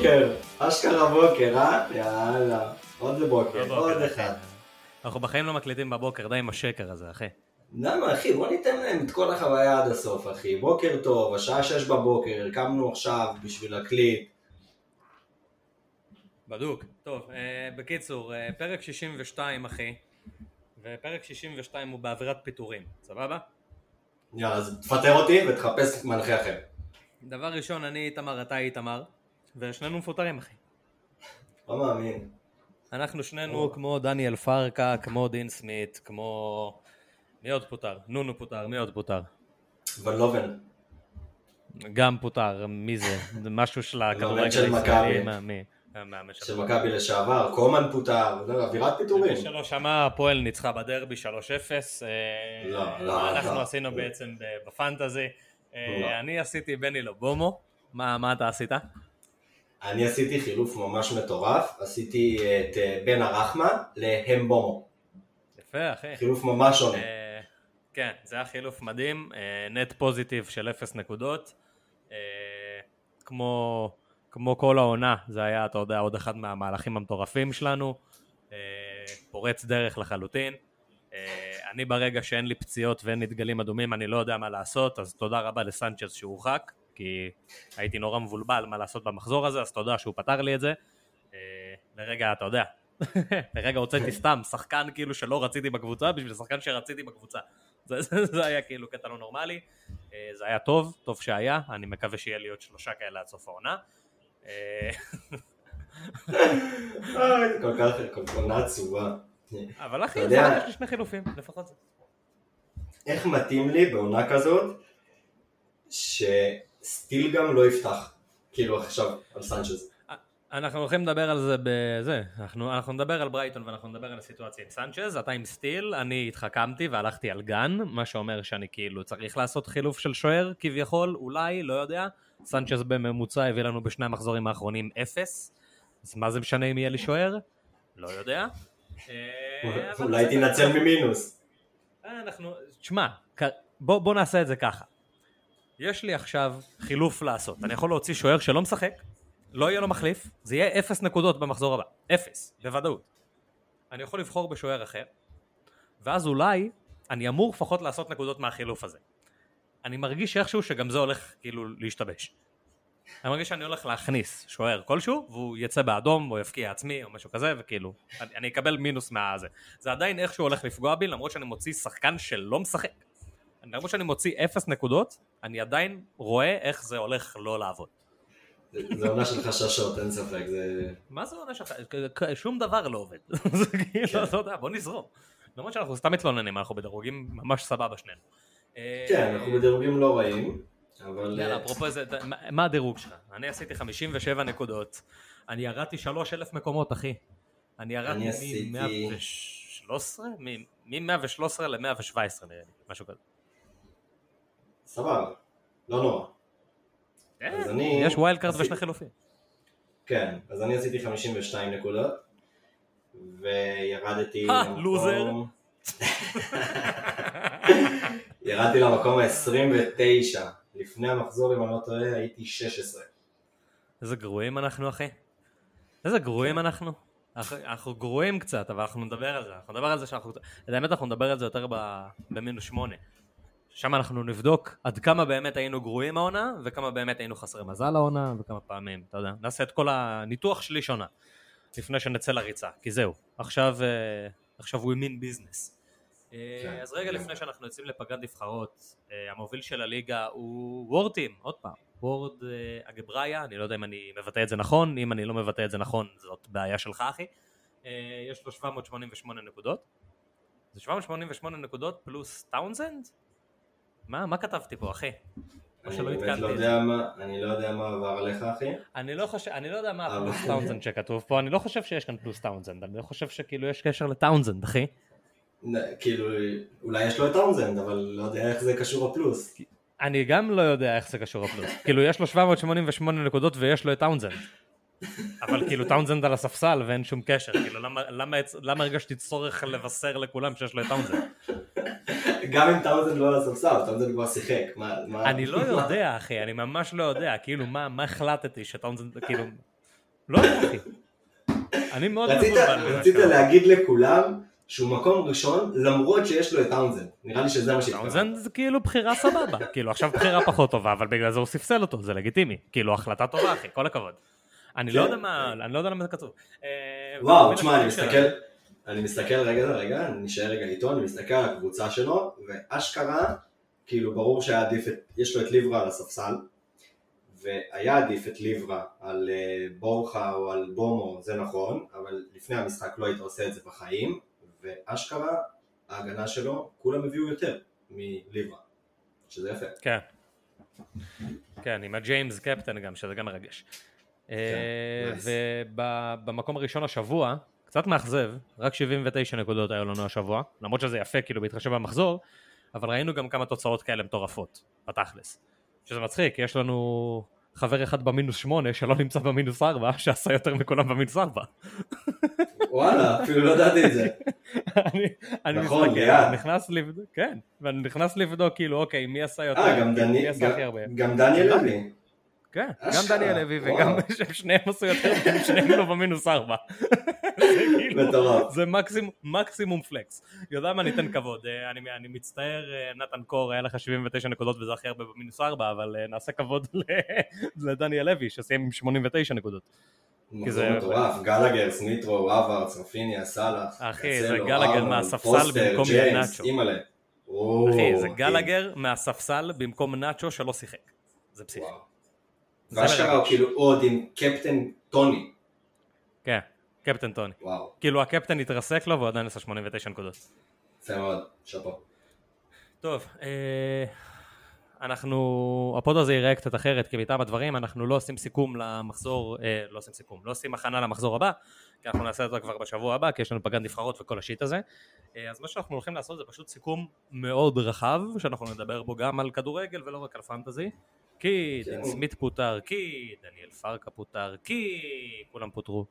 בוקר, אשכרה בוקר, אה? יאללה, עוד בוקר, עוד אחד. אנחנו בחיים לא מקליטים בבוקר, די עם השקר הזה, אחי. למה אחי, בוא ניתן להם את כל החוויה עד הסוף אחי, בוקר טוב, השעה שש בבוקר, קמנו עכשיו בשביל להקליט. בדוק. טוב, אה, בקיצור, אה, פרק 62, אחי, ופרק 62 הוא באווירת פיטורים, סבבה? יאללה, אז תפטר אותי ותחפש מנחה אחר. דבר ראשון, אני איתמר, אתה איתמר, ושנינו מפוטרים, אחי. לא מאמין. אנחנו שנינו כמו דניאל פרקה, כמו דין סמית, כמו... מי עוד פוטר? נונו פוטר, מי עוד פוטר? ון לובן. גם פוטר, מי זה? זה משהו של הכדורגל הישראלי, מי? המאמן של מכבי לשעבר, קומן פוטר, לא, אווירת פיטורים. מי שלא שמע, הפועל ניצחה בדרבי 3-0. אה, לא, לא, אנחנו לא. עשינו בעצם בפנטזי. אה, לא. אני עשיתי בני לובומו. מה מה אתה עשית? אני עשיתי חילוף ממש מטורף, עשיתי את אה, בן הרחמן להמבומו. יפה, אחי. חילוף ממש שונה. אה, כן, זה היה חילוף מדהים, אה, נט פוזיטיב של 0 נקודות. אה, כמו, כמו כל העונה, זה היה, אתה יודע, עוד אחד מהמהלכים המטורפים שלנו. אה, פורץ דרך לחלוטין. אה, אני ברגע שאין לי פציעות ואין לי דגלים אדומים, אני לא יודע מה לעשות, אז תודה רבה לסנצ'ז שהוא הורחק, כי הייתי נורא מבולבל מה לעשות במחזור הזה, אז תודה שהוא פתר לי את זה. אה, לרגע, אתה יודע, לרגע הוצאתי סתם שחקן כאילו שלא רציתי בקבוצה בשביל שחקן שרציתי בקבוצה. זה, זה, זה היה כאילו קטע לא נורמלי, אה, זה היה טוב, טוב שהיה, אני מקווה שיהיה לי עוד שלושה כאלה עד סוף העונה. אה, כל כך, עונה עצובה. אבל אחי, לפחות יש לי שני חילופים, לפחות זה. איך מתאים לי בעונה כזאת, שסטיל גם לא יפתח, כאילו עכשיו על סנצ'ז. אנחנו הולכים לדבר על זה בזה, אנחנו, אנחנו נדבר על ברייטון ואנחנו נדבר על הסיטואציה עם סנצ'ז, אתה עם סטיל, אני התחכמתי והלכתי על גן, מה שאומר שאני כאילו צריך לעשות חילוף של שוער כביכול, אולי, לא יודע, סנצ'ז בממוצע הביא לנו בשני המחזורים האחרונים אפס, אז מה זה משנה אם יהיה לי שוער? לא יודע. אה, אולי. תנצל ממינוס. אה, אנחנו, תשמע, בוא, בוא נעשה את זה ככה. יש לי עכשיו חילוף לעשות. אני יכול להוציא שוער שלא משחק, לא יהיה לו מחליף, זה יהיה אפס נקודות במחזור הבא. אפס, בוודאות. אני יכול לבחור בשוער אחר, ואז אולי אני אמור לפחות לעשות נקודות מהחילוף הזה. אני מרגיש איכשהו שגם זה הולך כאילו להשתבש. אני מרגיש שאני הולך להכניס שוער כלשהו, והוא יצא באדום, או יפקיע עצמי, או משהו כזה, וכאילו, אני, אני אקבל מינוס מהזה. זה עדיין איכשהו הולך לפגוע בי, למרות שאני מוציא שחקן שלא משחק. למרות שאני מוציא אפס נקודות, אני עדיין רואה איך זה הולך לא לעבוד. זה עונה של חששות, אין ספק. זה... מה זה עונה שלך? כ- שום דבר לא עובד. זה כאילו, אתה יודע, בוא נזרום. למרות שאנחנו סתם מתלוננים, אנחנו בדירוגים ממש סבבה שנינו. אה, כן, אנחנו בדירוגים לא רעים, אבל... יאללה, אה, אפרופו זה, מה- הדירוג שלך? אני עשיתי 57 נקודות, אני ירדתי 3,000 מקומות, אחי. אני ירדתי אני עשיתי- מ-113? מ-113 ל-117 נראה לי, משהו כזה. סבבה, לא נורא. אה, אז אני- יש wild card ושני חילופים. כן, אז אני עשיתי 52 נקודות, וירדתי אה, למקום... לוזר. ירדתי למקום ה-29. לפני המחזור, אם אני לא טועה, הייתי 16. איזה גרועים אנחנו, אחי. איזה גרועים אנחנו. אנחנו- אנחנו גרועים קצת, אבל אנחנו נדבר על זה. אנחנו נדבר על זה שאנחנו... האמת, אנחנו נדבר על זה יותר במינוס שמונה. שם אנחנו נבדוק עד כמה באמת היינו גרועים העונה, וכמה באמת היינו חסרי מזל העונה, וכמה פעמים, אתה יודע. נעשה את כל הניתוח שליש עונה, לפני שנצא לריצה, כי זהו. עכשיו, אה, עכשיו business. אה, כן, אז רגע. לפני שאנחנו יוצאים לפגרת נבחרות, אה, המוביל של הליגה הוא וורטים, עוד פעם, וורד אה, אגבראיה, אני לא יודע אם אני מבטא את זה נכון, אם אני לא מבטא את זה נכון זאת בעיה שלך אחי, יש לו 788 נקודות, זה 788 נקודות פלוס טאונזנד? מה, מה כתבתי פה אחי? או שלא עדכנתי לא את זה. אני לא יודע מה עבר עליך, אחי. אני לא חושב, אני לא יודע מה הפלוס טאונזנד שכתוב פה, אני לא חושב שיש כאן פלוס טאונזנד, אני לא חושב שכאילו יש קשר לטאונזנד אחי. כאילו, אולי יש לו את טאונזנד, אבל לא יודע איך זה קשור הפלוס. אני גם לא יודע איך זה קשור לפלוס. כאילו, יש לו 788 נקודות ויש לו את טאונזנד. אבל כאילו טאונזנד על הספסל ואין שום קשר, כאילו למה הרגשתי צורך לבשר לכולם שיש לו את טאונזנד? גם אם טאונזנד לא על הספסל, טאונזנד כבר שיחק. אני לא יודע אחי, אני ממש לא יודע, כאילו מה, מה החלטתי שטאונזנד, כאילו, לא יודע אחי. אני מאוד מבולבל רצית. להגיד לכולם שהוא מקום ראשון למרות שיש לו את טאונזנד. נראה לי שזה מה שהתכוונת. טאונזנד זה כאילו בחירה סבבה, כאילו עכשיו בחירה פחות טובה, אבל בגלל זה הוא ספסל אותו, זה לגיטימי. כאילו החלטה טובה אחי, כל הכבוד. אני לא כן. יודע מה, אני לא יודע למה זה כתוב. אה, וואו, תשמע, אני מסתכל, אני מסתכל רגע, רגע, אני נשאר רגע איתו, אני מסתכל על הקבוצה שלו, ואשכרה, כאילו ברור שהיה עדיף, את, יש לו את ליברה על הספסל, והיה עדיף את ליברה על אה, בורחה או על בומו, זה נכון, אבל לפני המשחק לא היית עושה את זה בחיים, ואשכרה, ההגנה שלו, כולם הביאו יותר מליברה, שזה יפה. כן. כן, עם הג'יימס קפטן גם, שזה גם מרגש. אה, nice. ובמקום הראשון השבוע, קצת מאכזב, רק 79 נקודות היו לנו השבוע, למרות שזה יפה כאילו בהתחשב במחזור, אבל ראינו גם כמה תוצאות כאלה מטורפות, בתכלס. שזה מצחיק, יש לנו חבר אחד במינוס 8 שלא נמצא במינוס 4, שעשה יותר מכולם במינוס 4. וואלה, אפילו לא ידעתי את זה. אני, אני נכון, מסתכל, ליד. אני נכנס לבדוק, כן, ואני נכנס לבדוק כאילו אוקיי, מי עשה יותר, אה, גם כאילו, דני- מי עשה הכי הרבה. גם- גם דניאל לוי. כן, גם אשכרה, דניאל לוי וואו. וגם שניהם עשו יותר, שניהם לא במינוס ארבע. זה כאילו. זה מקסימום, פלקס. יודע מה, ניתן כבוד. אה, אני, מצטער, אה, נתן קור, היה לך 79 נקודות וזה הכי הרבה במינוס ארבע, אבל אה, נעשה כבוד לדניאל לוי, שסיים עם 89 נקודות. כי זה- מטורף, גלגר, סניטרו, אברץ, רפיניה, סאלח, אחי, זה גלגר מהספסל במקום נאצ'ו. אחי, זה גלגר מהספסל במקום נאצ'ו שלא שיחק. זה פסיכי. ואשכרה הוא. כאילו עוד עם קפטן טוני. כן, קפטן טוני. וואו, כאילו הקפטן התרסק לו והוא עדיין עשה 89 נקודות. יפה מאוד, שאפו. טוב, אה, אנחנו, ה pod הזה ייראה קצת אחרת, כי מטבע הדברים אנחנו לא עושים סיכום למחזור, אה, לא עושים סיכום, לא עושים הכנה למחזור הבא, כי אנחנו נעשה את זה כבר בשבוע הבא, כי יש לנו פגרת נבחרות וכל ה shit הזה. אה, אז מה שאנחנו הולכים לעשות זה פשוט סיכום מאוד רחב, שאנחנו נדבר בו גם על כדורגל ולא רק על פנטזי. כי כן. דין סמית פוטר, כי דניאל פרקה פוטר, כי כולם פוטרו.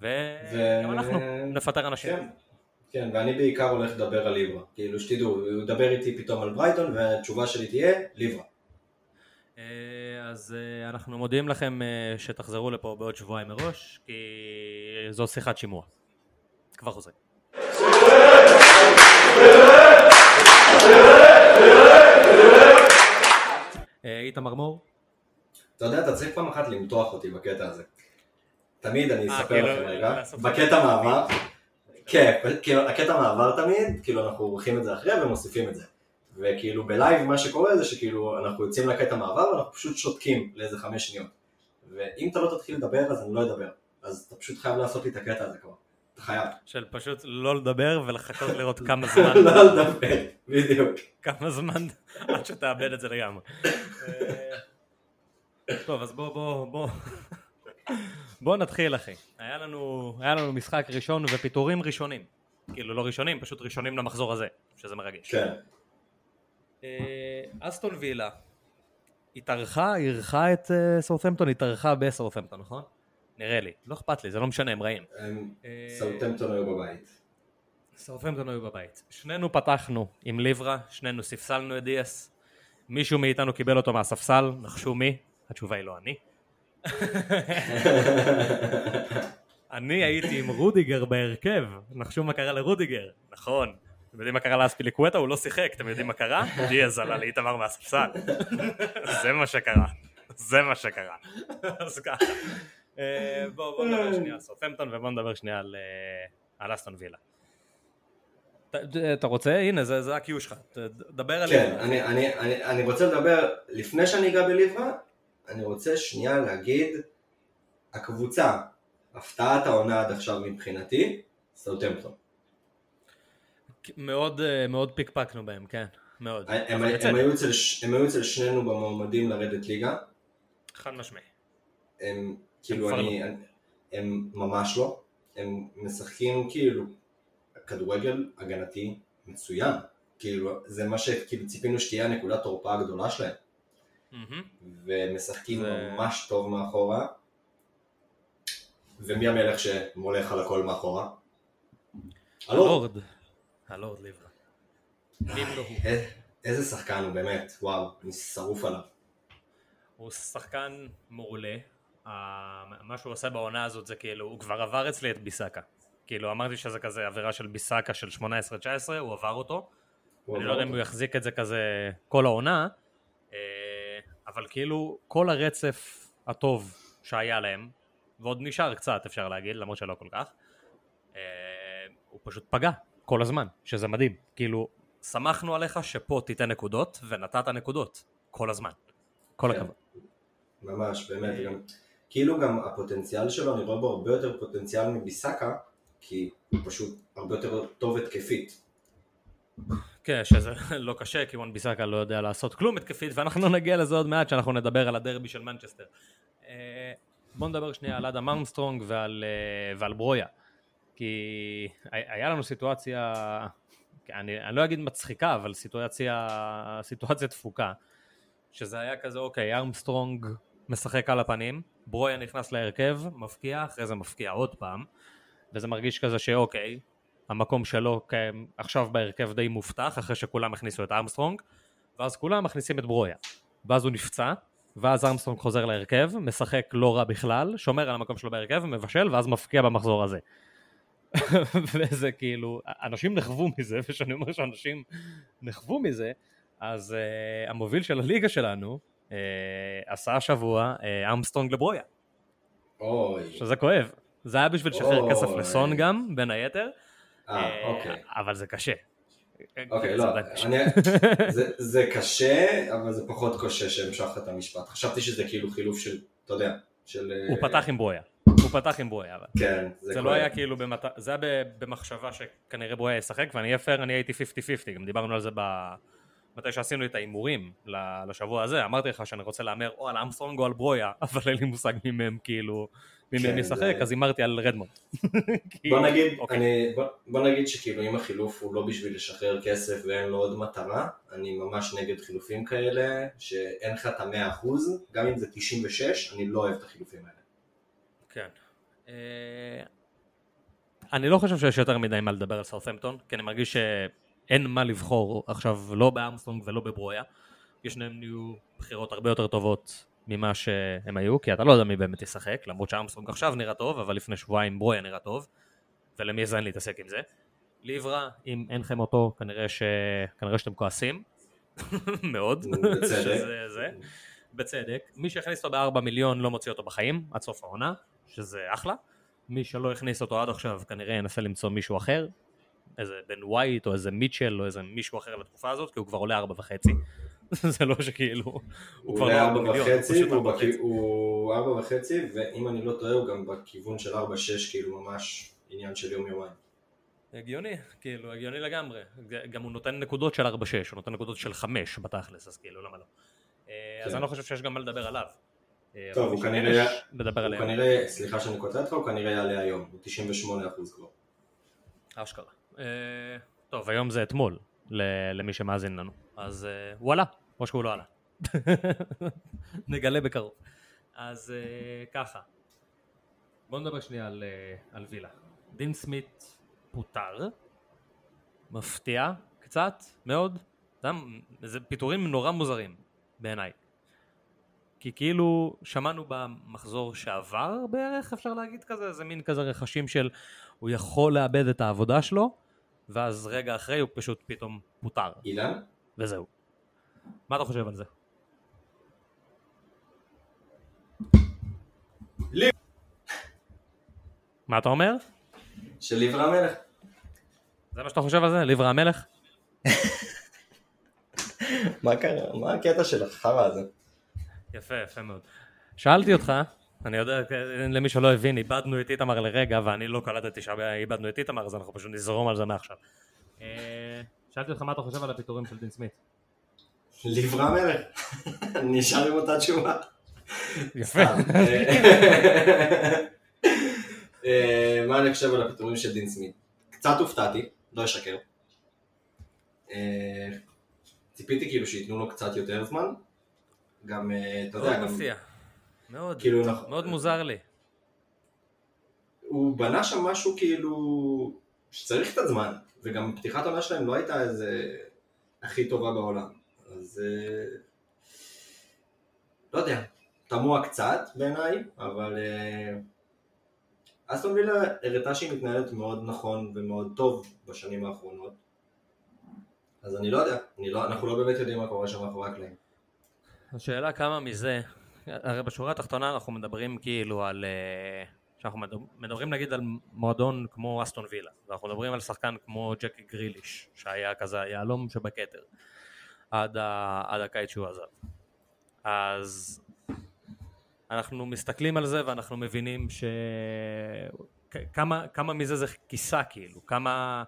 וגם אנחנו נפטר אנשים. כן, כן, ואני בעיקר הולך לדבר על ליברה. כאילו שתדעו, הוא ידבר איתי פתאום על ברייטון, והתשובה שלי תהיה ליברה. אה, אז אה, אנחנו מודיעים לכם אה, שתחזרו לפה בעוד שבועיים מראש, כי זו שיחת שימוע. כבר חוזרים. איתמר מור? אתה יודע, אתה צריך פעם אחת למתוח אותי בקטע הזה. תמיד אני אה, אספר כאילו, לכם רגע, לעשות בקטע מעבר, כן, כאילו, הקטע מעבר תמיד, כאילו אנחנו עורכים את זה אחרי ומוסיפים את זה. וכאילו בלייב מה שקורה זה שכאילו אנחנו יוצאים לקטע מעבר ואנחנו פשוט שותקים לאיזה חמש שניות. ואם אתה לא תתחיל לדבר אז אני לא אדבר. אז אתה פשוט חייב לעשות לי את הקטע הזה כבר. אתה חייב. של פשוט לא לדבר ולחכות לראות כמה זמן, לא לדבר, בדיוק. כמה זמן עד שתאבד את זה לגמרי. אה, טוב, אז בוא, בוא, בוא. בוא נתחיל אחי. היה לנו, היה לנו משחק ראשון ופיטורים ראשונים. כאילו לא ראשונים, פשוט ראשונים למחזור הזה, שזה מרגש. כן. אה, אסטון וילה התארחה, אירחה את אה, סאות'מפטון, התארחה בסאות'מפטון, נכון? נראה לי, לא אכפת לי, זה לא משנה, הם רעים. הם- אה, סאוטמפטון היו בבית. סאות'מפטון היו בבית. שנינו פתחנו עם ליברה, שנינו ספסלנו את דיאס. מישהו מאיתנו קיבל אותו מהספסל, נחשו מי? התשובה היא לא אני. אני הייתי עם רודיגר בהרכב, נחשו מה קרה לרודיגר, נכון. אתם יודעים מה קרה לאספיליקווטה? הוא לא שיחק, אתם יודעים מה קרה? דיאז עלה לאיתמר מהספסל. זה מה שקרה. זה מה שקרה. אז ככה. אה, בואו בוא נדבר שנייה על סופמפטון ובואו נדבר שנייה על, אה, על אסטון וילה. ת- אתה רוצה? הנה, זה זה ה-Q שלך. דבר על כן. אני, אני, אני, אני רוצה לדבר, לפני שאני אגע בליברה, אני רוצה שנייה להגיד, הקבוצה, הפתעת העונה עד עכשיו מבחינתי, סאוטמפטון. מאוד אה, מאוד פיקפקנו בהם, כן. מאוד. הם, הם, בצדק. היו אצל, הם היו אצל שנינו במועמדים לרדת ליגה, חד משמעי. הם כאילו אני, הם, הם ממש לא, הם משחקים כאילו כדורגל הגנתי מצוין, כאילו זה מה שכאילו ציפינו שתהיה הנקודת תורפה הגדולה שלהם. מהמם. ומשחקים זה- ממש טוב מאחורה. ומי המלך שמולך על הכל מאחורה? הלורד. הלורד. ליברה. לא הוא. א- איזה שחקן הוא באמת, וואו, אני שרוף עליו. הוא שחקן מעולה, מה שהוא עושה בעונה הזאת זה כאילו, הוא כבר עבר אצלי את ביסאקה. כאילו אמרתי שזה כזה עבירה של ביסאקה של 18-19, הוא עבר אותו. אני לא יודע אם הוא יחזיק את זה כזה כל העונה, אה, אבל כאילו כל הרצף הטוב שהיה להם, ועוד נשאר קצת אפשר להגיד, למרות שלא כל כך, אה, הוא פשוט פגע כל הזמן, שזה מדהים. כאילו, שמחנו עליך שפה תיתן נקודות, ונתת נקודות כל הזמן. כל כן. הכבוד. ממש, באמת, גם, כאילו גם הפוטנציאל שלו, אני רואה בו הרבה יותר פוטנציאל מביסאקה, כי הוא פשוט הרבה יותר טוב התקפית. כן, שזה לא קשה, כי וואן ביסאקה לא יודע לעשות כלום התקפית, ואנחנו נגיע לזה עוד מעט, שאנחנו נדבר על הדרבי של מנצ'סטר. אה, בואו נדבר שנייה על אדם ארמסטרונג ועל, אה, ועל ברויה. כי היה לנו סיטואציה, אני, אני לא אגיד מצחיקה, אבל סיטואציה, סיטואציה דפוקה, שזה היה כזה, אוקיי, ארמסטרונג משחק על הפנים, ברויה נכנס להרכב, מבקיע, אחרי זה מבקיע עוד פעם, וזה מרגיש כזה שאוקיי, המקום שלו עכשיו בהרכב די מובטח, אחרי שכולם הכניסו את ארמסטרונג, ואז כולם מכניסים את ברויה. ואז הוא נפצע, ואז ארמסטרונג חוזר להרכב, משחק לא רע בכלל, שומר על המקום שלו בהרכב, מבשל, ואז מבקיע במחזור הזה. וזה כאילו, אנשים נכוו מזה, וכשאני אומר שאנשים נכוו מזה, אז אה, המוביל של הליגה שלנו עשה השבוע אה, ארמסטרונג לברויה. אוי. שזה כואב. זה היה בשביל לשחרר כסף לסון גם, בין היתר. אה, אוקיי. אבל זה קשה. אוקיי, לא, אני, זה, זה קשה, אבל זה פחות קשה שהמשכת את המשפט. חשבתי שזה כאילו חילוף של, אתה יודע, של... הוא פתח עם ברויה. הוא פתח עם ברויה. כן, זה, זה לא היה כאילו, במת... זה היה במחשבה שכנראה ברויה ישחק, ואני אהיה פייר, אני הייתי 50-50, גם דיברנו על זה ב... מתי שעשינו את ההימורים לשבוע הזה, אמרתי לך שאני רוצה להמר או על אמסטרונג או על ברויה, אבל אין לי מושג מי מהם כאילו, מי מהם כן, ישחק, אז הימרתי על רדמונד. בוא נגיד, אוקיי. בוא, נגיד שכאילו אם החילוף הוא לא בשביל לשחרר כסף ואין לו עוד מטרה, אני ממש נגד חילופים כאלה, שאין לך את המאה אחוז, גם אם זה 96, אני לא אוהב את החילופים האלה. כן. אה, אני לא חושב שיש יותר מדי מה לדבר על סאות'מפטון, כי אני מרגיש שאין מה לבחור עכשיו לא בארמסטרונג ולא בברויה. הם נהיו בחירות הרבה יותר טובות ממה שהם היו, כי אתה לא יודע מי באמת ישחק, למרות שארמסטרונג עכשיו נראה טוב, אבל לפני שבועיים ברויה נראה טוב, ולמי זה אין להתעסק עם זה. ליברה, אם אין לכם אותו, כנראה, ש... כנראה שאתם כועסים, מאוד, שזה זה. בצדק. מי שהכניס אותו בארבע מיליון לא מוציא אותו בחיים, עד סוף העונה, שזה אחלה. מי שלא הכניס אותו עד עכשיו כנראה ינסה למצוא מישהו אחר, איזה בן ווייט או איזה מיטשל או איזה מישהו אחר לתקופה הזאת, כי הוא כבר עולה ארבע וחצי. זה לא שכאילו, הוא כבר לא ארבע וחצי, הוא ארבע וחצי, ואם אני לא טועה הוא גם בכיוון של ארבע שש, כאילו ממש עניין של יום יומיים. הגיוני, כאילו, הגיוני לגמרי. גם הוא נותן נקודות של 4-6, הוא נותן נקודות של 5 בתכלס, אז כאילו, למה לא? אה, אז כן. אני לא חושב שיש גם מה לדבר עליו. אה, טוב, הוא כנראה, הוא כנראה, סליחה שאני קוטע אותך, הוא כנראה יעלה היום, הוא 98% כבר. אשכרה. אה, טוב, היום זה אתמול, למי שמאזין לנו, אז וואלה, או שהוא לא עלה. נגלה בקרוב. אז ככה, בואו נדבר שנייה על, על וילה. דין סמית פוטר, מפתיע קצת, מאוד, זה פיטורים נורא מוזרים. בעיניי. כי כאילו שמענו במחזור שעבר בערך אפשר להגיד כזה, זה מין כזה רכשים של הוא יכול לאבד את העבודה שלו ואז רגע אחרי הוא פשוט פתאום פוטר. אילן? וזהו. מה אתה חושב על זה? לי... מה אתה אומר? של ליברה המלך. זה מה שאתה חושב על זה? ליברה המלך? מה קרה? מה הקטע של החרא הזה? יפה, יפה מאוד. שאלתי אותך, אני יודע, למי שלא הבין, איבדנו את איתמר לרגע ואני לא קלטתי שאיבדנו את איתמר אז אנחנו פשוט נזרום על זה מעכשיו. אה, שאלתי אותך מה אתה חושב על הפיטורים של דין סמית. לברה מלך, נשאר עם אותה תשובה. יפה. אה, מה אני חושב על הפיטורים של דין סמית? קצת הופתעתי, לא אשקר. אה, ציפיתי כאילו שייתנו לו קצת יותר זמן. גם, אה, אתה יודע, גם... מאוד מפתיע. מאוד, כאילו, מאוד מוזר לי. הוא בנה שם משהו כאילו שצריך את הזמן, וגם פתיחת העונה שלהם לא הייתה איזה הכי טובה בעולם. אז אה, לא יודע, תמוה קצת בעיניי, אבל אה, אסטון וילה הראתה שהיא מתנהלת מאוד נכון ומאוד טוב בשנים האחרונות. אז אני לא יודע, אני לא, אנחנו לא באמת יודעים מה קורה שם מאחורי הקלעים. השאלה כמה מזה, הרי בשורה התחתונה אנחנו מדברים כאילו על, אה, שאנחנו מדברים נגיד על מועדון כמו אסטון וילה, ואנחנו מדברים על שחקן כמו ג'קי גריליש, שהיה כזה היהלום שבכתר, עד, ה, עד הקיץ שהוא עזב. אז אנחנו מסתכלים על זה ואנחנו מבינים ש... כמה, כמה מזה זה כיסה כאילו, כמה,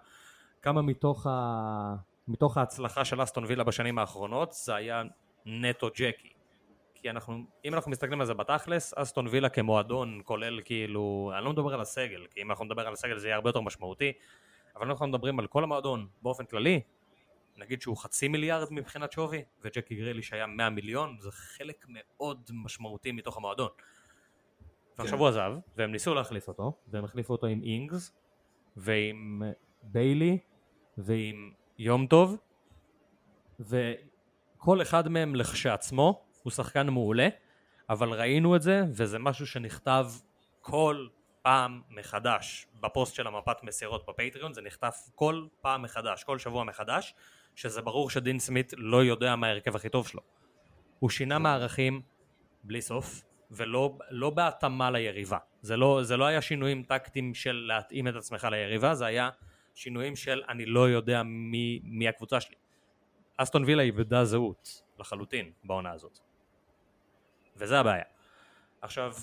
כמה מתוך, ה... מתוך ההצלחה של אסטון וילה בשנים האחרונות זה היה נטו ג'קי. כי אנחנו, אם אנחנו מסתכלים על זה בתכלס, אסטון וילה כמועדון כולל כאילו, אני לא מדבר על הסגל, כי אם אנחנו נדבר על הסגל זה יהיה הרבה יותר משמעותי, אבל אנחנו מדברים על כל המועדון באופן כללי, נגיד שהוא חצי מיליארד מבחינת שווי, וג'קי גריליש היה 100 מיליון, זה חלק מאוד משמעותי מתוך המועדון. ועכשיו הוא עזב, והם ניסו להחליף אותו, והם החליפו אותו עם אינגס, ועם ביילי, ועם יום טוב, וכל אחד מהם לכשעצמו הוא שחקן מעולה, אבל ראינו את זה, וזה משהו שנכתב כל פעם מחדש בפוסט של המפת מסירות בפטריון, זה נכתב כל פעם מחדש, כל שבוע מחדש, שזה ברור שדין סמית לא יודע מה ההרכב הכי טוב שלו. הוא שינה מערכים בלי סוף, ולא לא בהתאמה ליריבה. זה לא, זה לא היה שינויים טקטיים של להתאים את עצמך ליריבה, זה היה שינויים של אני לא יודע מי, מי הקבוצה שלי. אסטון וילה איבדה זהות לחלוטין בעונה הזאת. וזה הבעיה. עכשיו,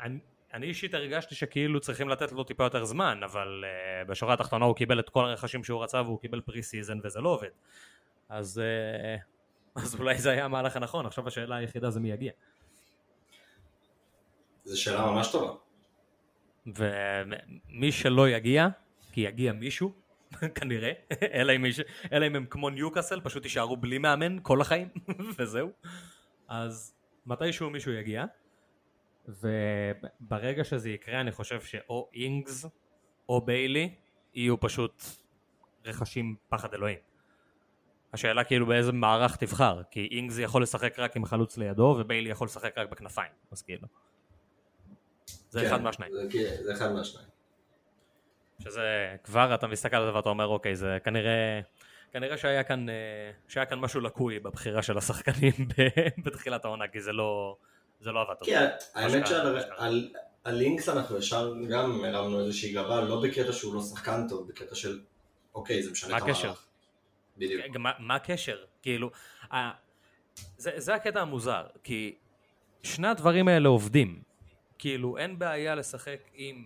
אני, אני אישית הרגשתי שכאילו צריכים לתת לו טיפה יותר זמן, אבל אה, בשורה התחתונה הוא קיבל את כל הרכשים שהוא רצה והוא קיבל pre season וזה לא עובד. אז, uh, אז אולי זה היה המהלך הנכון, עכשיו השאלה היחידה זה מי יגיע. זו שאלה ממש טובה. ומי שלא יגיע, כי יגיע מישהו, כנראה, אלא אם, אלא אם הם כמו ניוקאסל, פשוט יישארו בלי מאמן כל החיים, וזהו. אז מתישהו מישהו יגיע, וברגע שזה יקרה אני חושב שאו אינגס או ביילי יהיו פשוט רכשים פחד אלוהים. השאלה כאילו באיזה מערך תבחר, כי אינגס יכול לשחק רק עם חלוץ לידו וביילי יכול לשחק רק בכנפיים, אז כאילו. זה כן, אחד מהשניים. זה, זה אחד מהשניים. שזה כבר אתה מסתכל על זה ואתה אומר אוקיי זה כנראה כנראה שהיה כאן, אה, שהיה כאן משהו לקוי בבחירה של השחקנים בתחילת העונה כי זה לא זה לא עבד טוב. כן, האמת שעל אנחנו ישר גם הרמנו איזושהי גבה, לא בקטע שהוא לא שחקן טוב, בקטע של אוקיי, זה משנה את המערך. בדיוק. מה הקשר? כאילו, זה, זה הקטע המוזר, כי שני הדברים האלה עובדים. כאילו, אין בעיה לשחק עם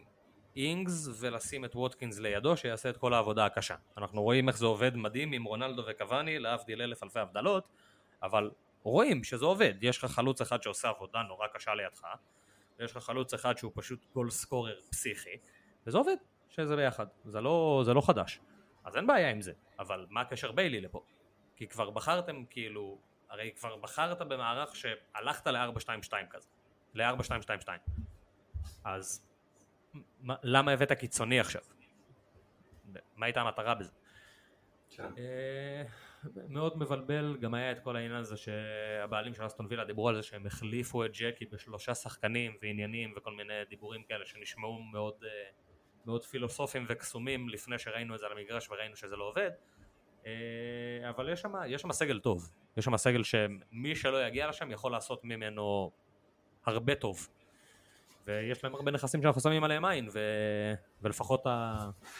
אינגס ולשים את ווטקינס לידו שיעשה את כל העבודה הקשה. אנחנו רואים איך זה עובד מדהים עם רונלדו וקוואני, להבדיל אלף אלפי הבדלות, אבל רואים שזה עובד, יש לך חלוץ אחד שעושה עבודה נורא קשה לידך, ויש לך חלוץ אחד שהוא פשוט גול סקורר פסיכי, וזה עובד, שזה ביחד, זה לא, זה לא חדש, אז אין בעיה עם זה, אבל מה הקשר ביילי לפה? כי כבר בחרתם כאילו, הרי כבר בחרת במערך שהלכת ל-4-2-2 כזה, ל-4-2-2-2, אז מה, למה הבאת קיצוני עכשיו? מה הייתה המטרה בזה? כן. אה, מאוד מבלבל, גם היה את כל העניין הזה שהבעלים של אסטון וילה דיברו על זה שהם החליפו את ג'קי בשלושה שחקנים ועניינים וכל מיני דיבורים כאלה שנשמעו מאוד, אה, מאוד פילוסופיים וקסומים לפני שראינו את זה על המגרש וראינו שזה לא עובד אה, אבל יש שם, יש שם סגל טוב, יש שם סגל שמי שלא יגיע לשם יכול לעשות ממנו הרבה טוב ויש להם הרבה נכסים שאנחנו שמים עליהם עין ו... ולפחות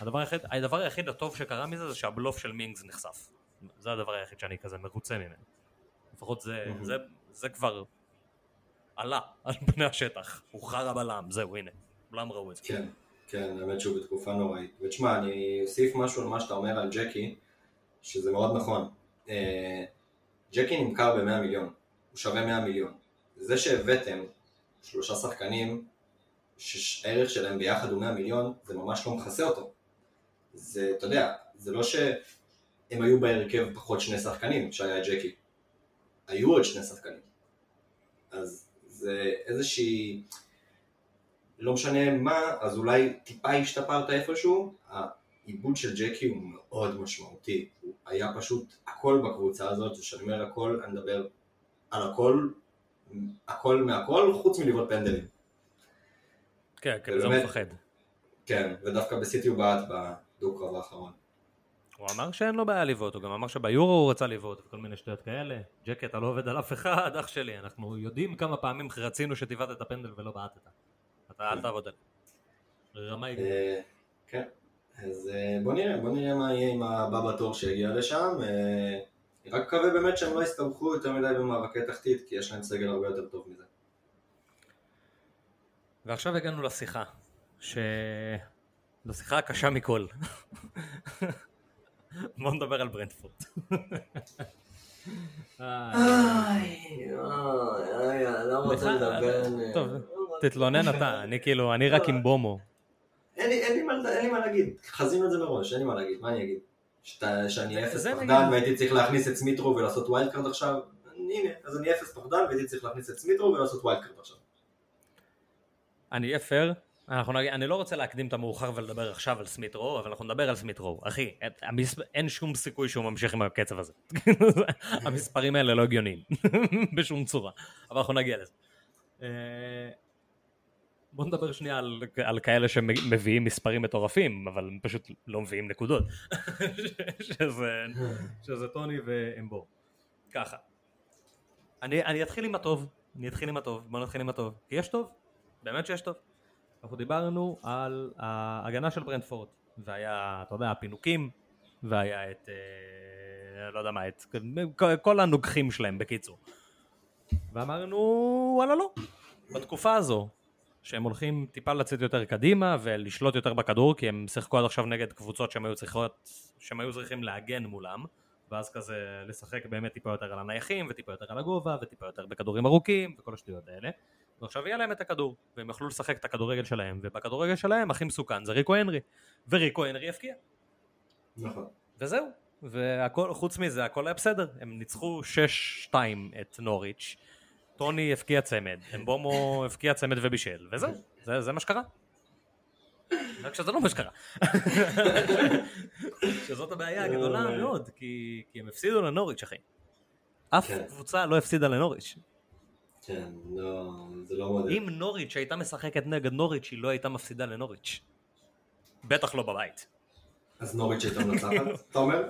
הדבר היחיד, הדבר היחיד הטוב שקרה מזה זה שהבלוף של מינגס נחשף זה הדבר היחיד שאני כזה מרוצה ממנו. לפחות זה, mm-hmm. זה, זה כבר עלה על פני השטח, הוא חרא בלם, זהו הנה, כולם ראו את זה. כן, כן, האמת שהוא בתקופה נוראית. ותשמע, אני אוסיף משהו על מה שאתה אומר על ג'קי, שזה מאוד נכון. אה, ג'קי נמכר ב-100 מיליון, הוא שווה 100 מיליון. זה שהבאתם שלושה שחקנים שהערך שלהם ביחד הוא 100 מיליון, זה ממש לא מכסה אותו. זה, אתה יודע, זה לא ש... הם היו בהרכב פחות שני שחקנים, שהיה ג'קי. היו עוד שני שחקנים. אז זה איזושהי... לא משנה מה, אז אולי טיפה השתפרת איפשהו, העיבוד של ג'קי הוא מאוד משמעותי. הוא היה פשוט הכל בקבוצה הזאת, וכשאני אומר הכל, אני מדבר על הכל הכל מהכל חוץ מלבעוט פנדלים. כן, כן, זה מפחד. כן, ודווקא בסיטי הוא בעט בדו-קרב האחרון. הוא אמר שאין לו בעיה לבעוט, הוא גם אמר שביורו הוא רצה לבעוט וכל מיני שטויות כאלה. ג'קי, אתה לא עובד על אף אחד, אח שלי, אנחנו יודעים כמה פעמים רצינו שתבעט את הפנדל ולא בעטת. אתה אל תעבוד עליו. רמה היא אה, כן, אז אה, בוא נראה, בוא נראה מה יהיה עם הבא בתור שיגיע לשם. אה, רק מקווה באמת שהם לא יסתבכו יותר מדי במאבקי תחתית, כי יש להם סגל הרבה יותר טוב מזה. ועכשיו הגענו לשיחה, ש... לשיחה הקשה מכל. בוא נדבר על ברנטפורד. אוי, אני לא רוצה לדבר, טוב, תתלונן אתה, אני כאילו, אני רק עם אמבומו. אין לי- מה- להגיד, חזינו את זה מראש, אין לי מה להגיד, מה אני אגיד? שאני אפס פחדן. והייתי צריך להכניס את סמית' רו ולעשות wild card עכשיו? הנה, אז אני אפס פחדן והייתי צריך להכניס את סמית' רו ולעשות wild card עכשיו. אני אהיה פייר, אנחנו אני לא רוצה להקדים את המאוחר ולדבר עכשיו על סמית רו, אבל אנחנו נדבר על סמית רו. אחי, את- המס... אין שום סיכוי שהוא ממשיך עם הקצב הזה. המספרים האלה לא הגיוניים, בשום צורה. אבל אנחנו נגיע לזה. אה, בוא נדבר שנייה על, על כאלה שמביאים מספרים מטורפים, אבל הם פשוט לא מביאים נקודות. שזה, שזה טוני ואמבור. ככה. אני, אני אתחיל עם הטוב, אני אתחיל עם הטוב, בוא נתחיל עם הטוב. יש טוב, באמת שיש טוב. אנחנו דיברנו על ההגנה של ברנדפורד, והיה, אתה יודע, הפינוקים, והיה את, אה, לא יודע מה, את כל- הנוגחים שלהם בקיצור. ואמרנו, וואלה לא, בתקופה הזו, שהם הולכים טיפה לצאת יותר קדימה ולשלוט יותר בכדור, כי הם שיחקו עד עכשיו נגד קבוצות שהם היו צריכות, שהם היו צריכים להגן מולם, ואז כזה לשחק באמת טיפה יותר על הנייחים, וטיפה יותר על הגובה, וטיפה יותר בכדורים ארוכים, וכל השטויות האלה. ועכשיו יהיה להם את הכדור, והם יוכלו לשחק את הכדורגל שלהם, ובכדורגל שלהם הכי מסוכן זה ריקו הנרי, וריקו הנרי יפקיע, נכון. וזהו. והכל, חוץ מזה, הכל היה בסדר. הם ניצחו 6-2 את נוריץ', טוני הבקיע צמד, אמבומו הבקיע צמד ובישל, וזהו, זה, זה מה שקרה. רק שזה לא מה שקרה. שזאת הבעיה הגדולה אוי. מאוד, כי, כי הם הפסידו לנוריץ', אחי. אף כן. קבוצה לא הפסידה לנוריץ'. כן, לא, זה לא מודל. אם נוריץ' הייתה משחקת נגד נוריץ', היא לא הייתה מפסידה לנוריץ'. בטח לא בבית. אז נוריץ' הייתה מנצחת, אתה אומר?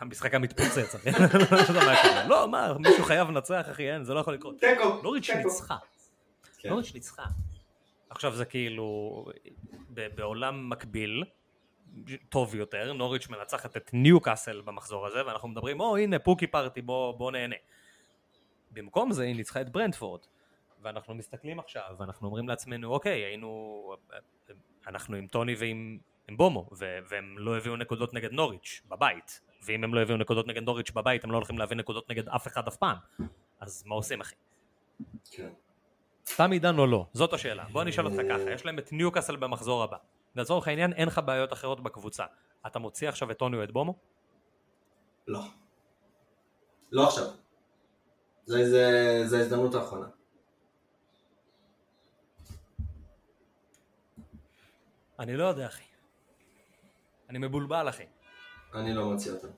המשחק היה מתפוצץ, אחי. לא מה קורה. לא, מה, מישהו חייב לנצח, אחי, אין, זה לא יכול לקרות. נוריץ'. ניצחה. כן. נוריץ' ניצחה. עכשיו זה כאילו, בעולם מקביל, טוב יותר, נוריץ' מנצחת את ניוקאסל במחזור הזה, ואנחנו מדברים, או הנה פוקי פארטי, בוא, בוא נהנה. במקום זה היא ניצחה את ברנדפורד, ואנחנו מסתכלים עכשיו, ואנחנו אומרים לעצמנו, אוקיי, היינו, אנחנו עם טוני ועם עם בומו, והם לא הביאו נקודות נגד נוריץ' בבית, ואם הם לא הביאו נקודות נגד נוריץ' בבית, הם לא הולכים להביא נקודות נגד אף אחד אף פעם. אז מה עושים, אחי? כן. תם עידן או לא? זאת השאלה. בוא אני אשאל אותך ככה, יש להם את ניוקאסל במחזור הבא. לצורך העניין אין לך בעיות אחרות בקבוצה. אתה מוציא עכשיו את טוני או את בומו? לא. לא עכשיו. זה, זה, זה ההזדמנות האחרונה. אני לא יודע אחי. אני מבולבל אחי. אני לא מוציא אותם.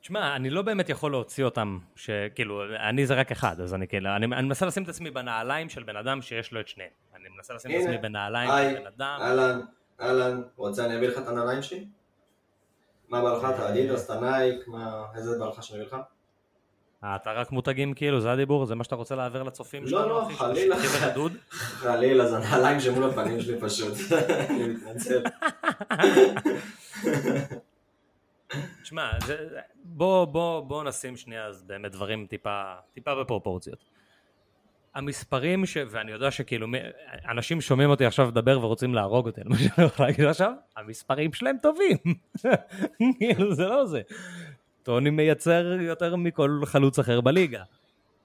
תשמע, אני לא באמת יכול להוציא אותם, שכאילו, אני זה רק אחד, אז אני כאילו, אני, אני מנסה לשים את עצמי בנעליים של בן אדם שיש לו את שניהם. אני מנסה לשים את הנה. עצמי בנעליים היי, של בן אדם. אהלן, אהלן, רוצה אני אביא לך את הנעליים שלי? מה בא לך? את האדידס, את הנייק, מה, איזה בא לך שאני אביא לך? אתה רק מותגים כאילו, זה הדיבור? זה מה שאתה רוצה להעביר לצופים לא, שלנו, לא, אחי? חלילה. חלילה, זה הנעליים שמול הפנים שלי פשוט. אני מתנצל. זה- בוא, בוא, בוא נשים שנייה אז באמת דברים טיפה, טיפה בפרופורציות. המספרים ש... ואני יודע שכאילו אנשים שומעים אותי עכשיו לדבר ורוצים להרוג אותי, מה שאני הולך להגיד עכשיו, המספרים שלהם טובים. כאילו זה לא זה. טוני מייצר יותר מכל חלוץ אחר בליגה.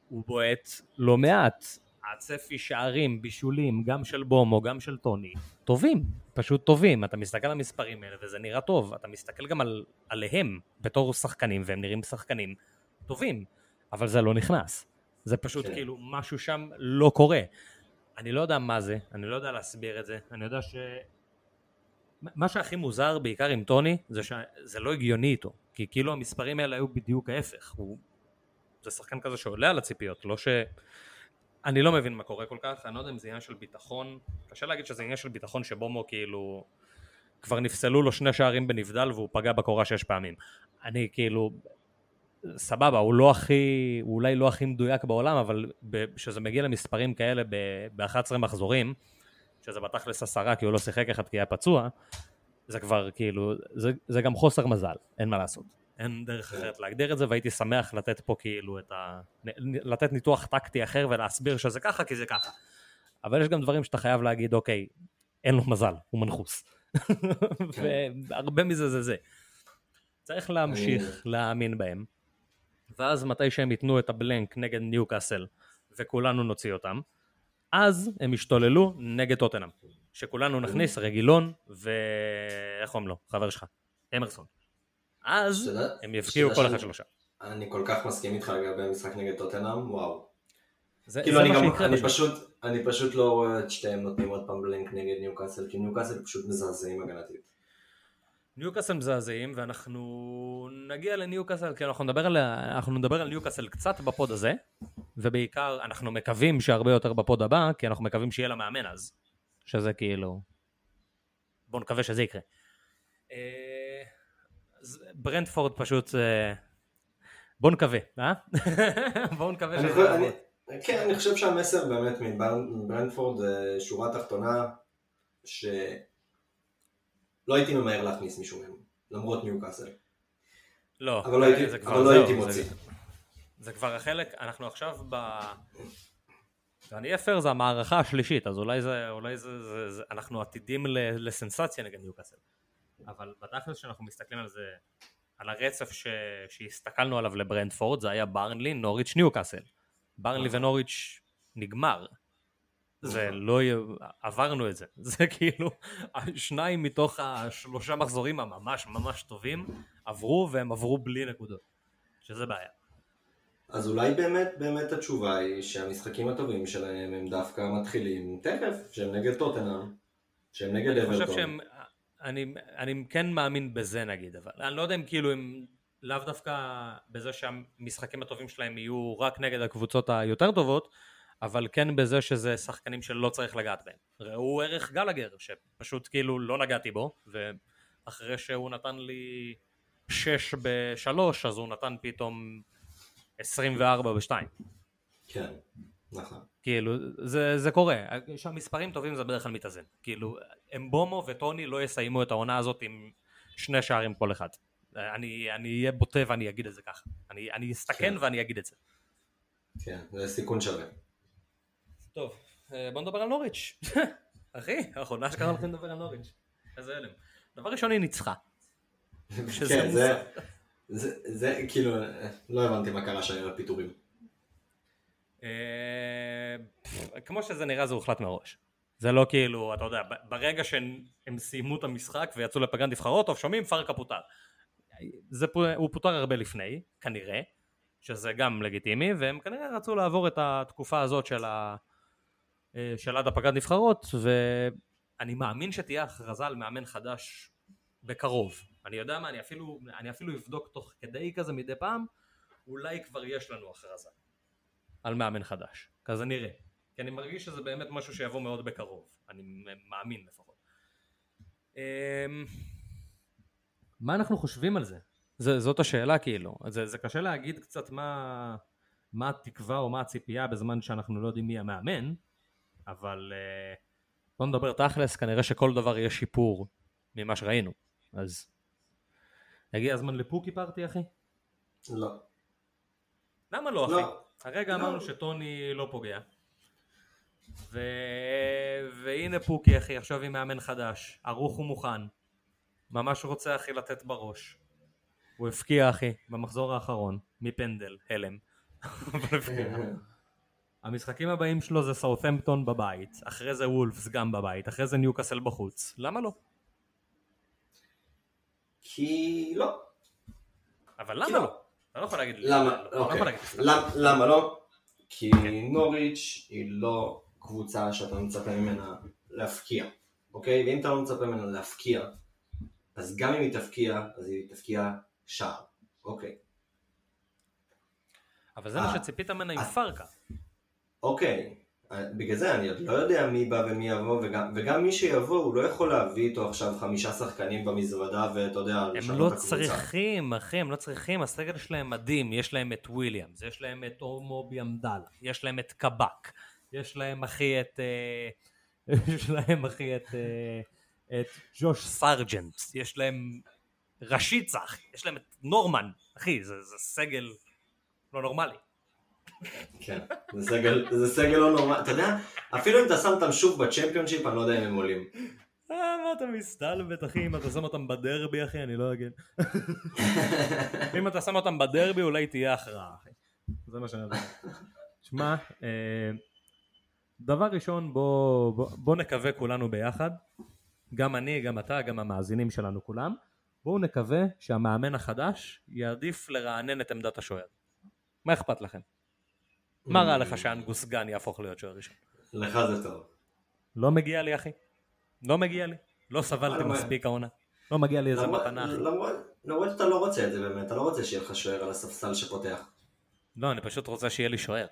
הוא בועט לא מעט. הצפי שערים, בישולים, גם של בומו, גם של טוני, טובים, פשוט טובים. אתה מסתכל על המספרים האלה וזה נראה טוב. אתה מסתכל גם על, עליהם בתור שחקנים, והם נראים שחקנים טובים, אבל זה לא נכנס. זה פשוט כן. כאילו משהו שם לא קורה. אני לא יודע מה זה, אני לא יודע להסביר את זה, אני יודע ש... מה שהכי מוזר בעיקר עם טוני זה שזה לא הגיוני איתו כי כאילו המספרים האלה היו בדיוק ההפך הוא... זה שחקן כזה שעולה על הציפיות, לא ש... אני לא מבין מה קורה כל כך, אני לא יודע אם זה עניין של ביטחון, קשה להגיד שזה עניין של ביטחון שבומו כאילו כבר נפסלו לו שני שערים בנבדל והוא פגע בקורה שש פעמים. אני כאילו, סבבה, הוא לא הכי, הוא אולי לא הכי מדויק בעולם, אבל כשזה מגיע למספרים כאלה ב-11 מחזורים, שזה בתכלס עשרה כי הוא לא שיחק אחד כי היה פצוע, זה כבר כאילו, זה, זה גם חוסר מזל, אין מה לעשות. אין דרך אחרת להגדיר את זה, והייתי שמח לתת פה כאילו את ה... לתת ניתוח טקטי אחר ולהסביר שזה ככה, כי זה ככה. אבל יש גם דברים שאתה חייב להגיד, אוקיי, אין לו מזל, הוא מנחוס. כן. והרבה מזה זה זה. צריך להמשיך להאמין בהם, ואז מתי שהם ייתנו את הבלנק נגד ניוקאסל, וכולנו נוציא אותם, אז הם ישתוללו נגד טוטנאם. שכולנו נכניס רגילון, ואיך קוראים לו? חבר שלך, אמרסון. אז הם יבקיעו כל אחד שלושה. אני כל כך מסכים איתך לגבי המשחק נגד טוטנאם, וואו. זה, כאילו זה אני, גם, אני, פשוט, אני פשוט לא רואה את שתיהם נותנים עוד פעם blank נגד ניוקאסל, כי ניוקאסל פשוט מזעזעים הגנתית. ניוקאסל מזעזעים, ואנחנו נגיע לניוקאסל, כי אנחנו נדבר, על, אנחנו נדבר על ניוקאסל קצת ב pod הזה, ובעיקר אנחנו מקווים שהרבה יותר ב pod הבא, כי אנחנו מקווים שיהיה לה מאמן אז, שזה כאילו... בואו נקווה שזה יקרה. אה, ברנדפורד פשוט... אה, בואו נקווה, אה? בואו נקווה שזה יעבוד. כן, אני חושב שהמסר באמת מברנדפורד זה שורה תחתונה, שלא הייתי ממהר להכניס מישהו מהם, למרות ניוקאסל. לא, אבל לא הייתי, זה כבר אבל לא הייתי מוציא. זה, זה כבר החלק, אנחנו עכשיו ב... ואני פייר, זה המערכה השלישית, אז אולי זה, אולי זה, זה, זה אנחנו עתידים לסנסציה נגד ניוקאסל. אבל בתכלס שאנחנו מסתכלים על זה, על הרצף ש... שהסתכלנו עליו לברנדפורד, זה היה ברנלי, נוריץ', ניוקאסל. ברנלי נכון. ונוריץ' נגמר. זה נכון. לא, עברנו את זה, זה כאילו, שניים מתוך השלושה מחזורים הממש ממש טובים עברו והם עברו בלי נקודות, שזה בעיה. אז אולי באמת באמת התשובה היא שהמשחקים הטובים שלהם הם דווקא מתחילים תכף, שהם נגד טוטנאם, שהם נגד אברטון. אני חושב שהם, אני, אני כן מאמין בזה נגיד, אבל אני לא יודע אם כאילו הם לאו דווקא בזה שהמשחקים הטובים שלהם יהיו רק נגד הקבוצות היותר טובות, אבל כן בזה שזה שחקנים שלא צריך לגעת בהם. ראו ערך גלגר, שפשוט כאילו לא נגעתי בו, ואחרי שהוא נתן לי 6 ב-3, אז הוא נתן פתאום 24 ב-2. כן, נכון. כאילו, זה, זה קורה. כשהמספרים טובים זה בדרך כלל מתאזן. כאילו, אמבומו וטוני לא יסיימו את העונה הזאת עם שני שערים כל אחד. אני אהיה בוטה ואני אגיד את זה ככה. אני, אני אסתכן כן. ואני אגיד את זה. כן, זה סיכון שווה. טוב, אה, בוא נדבר על נוריץ'. אחי, האחרונה שקרה לכם לדבר על נוריץ'. איזה הלם. דבר ראשון היא ניצחה. כן, זה, זה, זה כאילו, לא הבנתי מה קרה שם עם הפיטורים. אה, כמו שזה נראה זה הוחלט מראש. זה לא כאילו, אתה יודע, ברגע שהם סיימו את המשחק ויצאו לפגן נבחרות, טוב שומעים פרקה פוטר. זה, הוא פוטר הרבה לפני, כנראה, שזה גם לגיטימי, והם כנראה רצו לעבור את התקופה הזאת של, ה, אה, של עד הפגרת נבחרות, ואני מאמין שתהיה הכרזה על מאמן חדש בקרוב. אני יודע מה, אני אפילו, אני אפילו אבדוק תוך כדי כזה מדי פעם, אולי כבר יש לנו הכרזה על מאמן חדש, כזה נראה. כי אני מרגיש שזה באמת משהו שיבוא מאוד בקרוב, אני מאמין לפחות. אמ, מה אנחנו חושבים על זה? זה זאת השאלה כאילו, זה, זה קשה להגיד קצת מה, מה התקווה או מה הציפייה בזמן שאנחנו לא יודעים מי המאמן, אבל uh, בוא נדבר תכלס, כנראה שכל דבר יהיה שיפור ממה שראינו, אז הגיע הזמן לפוקי פארטי אחי? לא. למה לא, לא. אחי? הרגע לא. אמרנו שטוני לא פוגע. ו... והנה פוקי אחי, עכשיו עם מאמן חדש, ערוך ומוכן. ממש רוצה אחי לתת בראש. הוא הפקיע אחי במחזור האחרון מפנדל, הלם. המשחקים הבאים שלו זה סאות'מפטון בבית, אחרי זה וולפס גם בבית, אחרי זה ניוקאסל בחוץ. למה לא? כי לא. אבל למה לא? אתה לא יכול להגיד. למה? לא. אוקיי. למה לא? כי נוריץ' היא לא קבוצה שאתה מצפה ממנה להפקיע, אוקיי? ואם אתה לא מצפה ממנה להפקיע, אז גם אם היא תפקיע, אז היא תפקיע שער, אוקיי. אבל זה מה אה. שציפית ממנה עם. פרקה. אוקיי, בגלל זה אני עוד לא יודע מי בא ומי יבוא, וגם, וגם מי שיבוא, הוא לא יכול להביא איתו עכשיו חמישה שחקנים במזוודה, ואתה יודע, הם לשנות לא את הקבוצה. צריכים, אחי, הם לא צריכים, הסגל שלהם מדהים, יש להם את וויליאמס, יש להם את הומו ביאמדאלה, יש להם את קבק, יש להם אחי את... אה, יש להם אחי את... אה, את ג'וש סארג'נט, יש להם רשיצה, אחי, יש להם את נורמן, אחי, זה, זה סגל לא נורמלי. כן, זה סגל, זה סגל לא נורמלי, אתה יודע, אפילו אם אתה שם אותם שוב בצ'מפיונשיפ, אני לא יודע אם הם עולים. אה, מה אתה מסתלבט, אחי, אם אתה שם אותם בדרבי, אחי, אני לא אגן. אם אתה שם אותם בדרבי, אולי תהיה הכרעה, אחי. זה מה שאני יודע. שמע, אה, דבר ראשון, בוא, בוא, בוא נקווה כולנו ביחד, גם אני, גם אתה, גם המאזינים שלנו כולם, בואו נקווה שהמאמן החדש יעדיף לרענן את עמדת השוער. מה אכפת לכם? מה רע לך שאנגוס גן יהפוך להיות שוער ראשון? לך זה טוב. לא מגיע לי אחי. לא מגיע לי. לא סבלתי? מספיק העונה. לא מגיע לי איזה מתנה אחי. למרות שאתה לא רוצה את זה באמת, אתה לא רוצה שיהיה לך שוער על הספסל שפותח. לא, אני פשוט רוצה שיהיה לי שוער.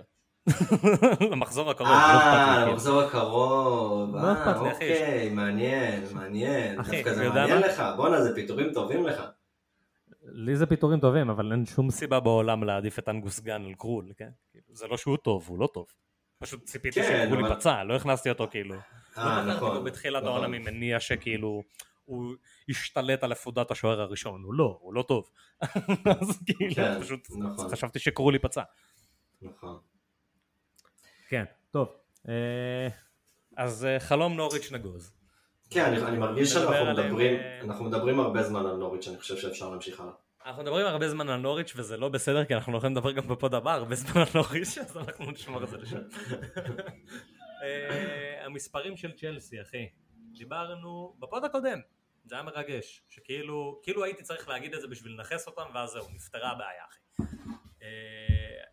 למחזור הקרוב, לא אה. למחזור הקרוב, לא אה. אוקיי, מעניין, מעניין, דווקא זה מעניין? לך, בואנה זה פיטורים טובים לך. לי זה פיטורים טובים, אבל אין שום סיבה בעולם להעדיף את אנגוס גן על גרול, כן? כאילו, זה לא שהוא טוב, הוא לא טוב. פשוט ציפיתי כן, שגרול אבל- ייפצע, לא הכנסתי אותו כאילו. לא אה, בחרתי נכון. בתחילת נכון. העונה ממניע שכאילו הוא השתלט על עפודת השוער הראשון, הוא לא, הוא לא טוב. אז כאילו, כן, פשוט נכון. חשבתי שגרול ייפצע. נכון. כן, טוב. אה, אז אה, חלום נוריץ' נגוז. כן, אני, אני מרגיש שאנחנו עליהם, מדברים, אה, אנחנו מדברים הרבה זמן על נוריץ', אני חושב שאפשר להמשיך הלאה. אנחנו מדברים הרבה זמן על נוריץ' וזה לא בסדר כי אנחנו לא יכולים לדבר גם בפוד הבא הרבה זמן על נוריץ' אז אנחנו נשמור את זה לשם. אה, המספרים של צ'לסי אחי, דיברנו בפוד הקודם, זה היה מרגש, שכאילו כאילו הייתי צריך להגיד את זה בשביל לנכס אותם ואז זהו, נפתרה הבעיה אחי. אה,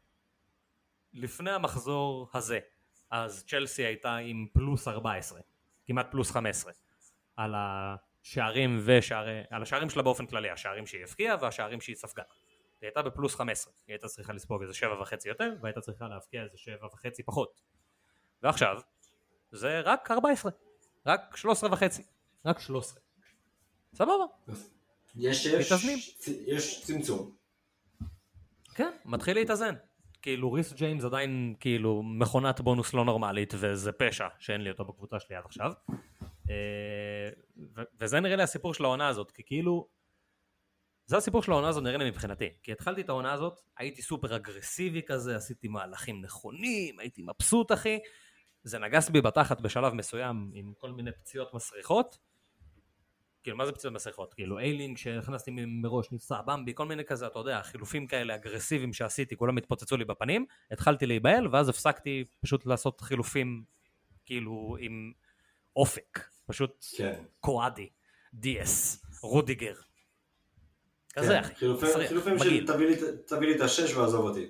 לפני המחזור הזה, אז צ'לסי הייתה עם פלוס 14, כמעט פלוס 15, על השערים ושערי, על השערים שלה באופן כללי, השערים שהיא הבקיעה והשערים שהיא ספגה. היא הייתה בפלוס 15, היא הייתה צריכה לספוג איזה שבע וחצי יותר, והייתה צריכה להבקיע איזה שבע וחצי פחות. ועכשיו, זה רק 14, רק 13 וחצי, רק 13. סבבה, יש, יש. יש צמצום. כן, מתחיל להתאזן. כאילו ריס ג'יימס עדיין כאילו מכונת בונוס לא נורמלית וזה פשע שאין לי אותו בקבוצה שלי עד עכשיו. אה, וזה נראה לי הסיפור של העונה הזאת, כי כאילו זה הסיפור של העונה הזאת נראה לי מבחינתי. כי התחלתי את העונה הזאת, הייתי סופר אגרסיבי כזה, עשיתי מהלכים נכונים, הייתי מבסוט אחי. זה נגס בי בתחת בשלב מסוים עם כל מיני פציעות מסריחות. כאילו מה זה פציעות מסריחות? כאילו איילינג שהכנסתי מראש נפצע במבי כל מיני כזה אתה יודע חילופים כאלה אגרסיביים שעשיתי כולם התפוצצו לי בפנים התחלתי להיבהל ואז הפסקתי פשוט לעשות חילופים כאילו עם אופק פשוט כן. קואדי דיאס רודיגר כזה כן. אחי חילופים, מסריח, חילופים. של תביא לי, תביא לי את השש ועזוב אותי.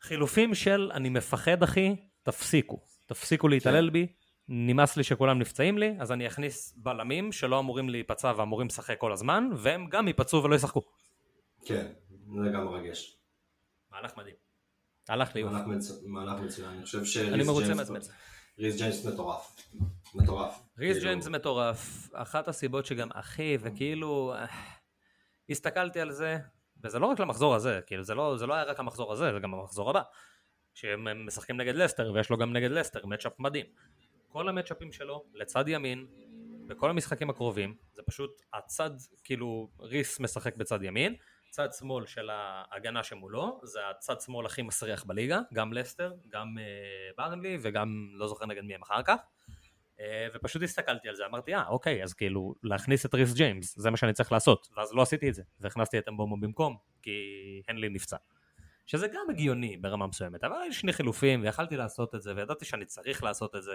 חילופים של אני מפחד אחי תפסיקו תפסיקו להתעלל כן. בי נמאס לי שכולם נפצעים לי אז אני אכניס בלמים שלא אמורים להיפצע ואמורים לשחק כל הזמן והם גם ייפצעו ולא ישחקו כן, זה גם מרגש. מהלך מדהים הלך לי מהלך מצ- מהלך מצוין. אני חושב אני שריס מרוצה ג'יימס- מעצמי. ריס ג'יימס מטורף. מטורף. ריס כאילו, ג'יימס מטורף, אחת הסיבות שגם אחי וכאילו אה, הסתכלתי על זה וזה לא רק למחזור הזה, כאילו זה לא, זה לא היה רק המחזור הזה, זה גם המחזור הבא שהם הם משחקים נגד לסטר ויש לו גם נגד לסטר מצ'אפ מדהים כל המצ'אפים שלו לצד ימין בכל המשחקים הקרובים זה פשוט הצד כאילו ריס משחק בצד ימין צד שמאל של ההגנה שמולו זה הצד שמאל הכי מסריח בליגה גם לסטר גם אה, ברנלי וגם לא זוכר נגד מי הם אחר כך. אה, ופשוט הסתכלתי על זה אמרתי אה אוקיי אז כאילו להכניס את ריס ג'יימס זה מה שאני צריך לעשות. ואז לא עשיתי את זה והכנסתי את אמבומו במקום כי הנלי נפצע. שזה גם הגיוני ברמה מסוימת אבל היו שני חילופים ויכלתי לעשות את זה וידעתי שאני צריך לעשות את זה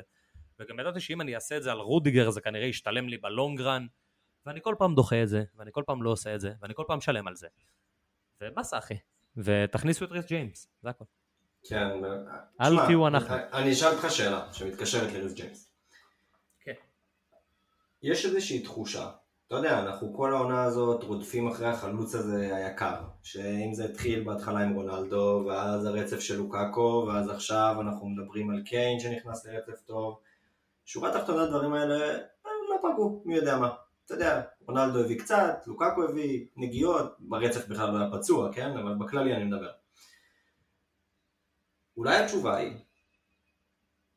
וגם ידעתי שאם אני אעשה את זה על רודיגר זה כנראה ישתלם לי ב long run ואני כל פעם דוחה את זה ואני כל פעם לא עושה את זה ואני כל פעם משלם על זה ובאסה אחי ותכניסו את ריס ג'יימס זה הכל כן. אל תהיו אנחנו. אני אשאל אותך שאלה שמתקשרת לריס ג'יימס. כן. יש איזושהי תחושה, אתה יודע, אנחנו כל העונה הזאת רודפים אחרי החלוץ הזה היקר, שאם זה התחיל בהתחלה עם רונלדו, ואז הרצף של לוקאקו, ואז עכשיו אנחנו מדברים על קיין שנכנס לרצף טוב. שורה תחתונה הדברים האלה אה, לא פגעו, מי יודע מה. אתה יודע, רונלדו הביא קצת, לוקאקו הביא נגיעות, ברצף בכלל לא היה פצוע, כן? אבל בכללי אני מדבר. אולי התשובה היא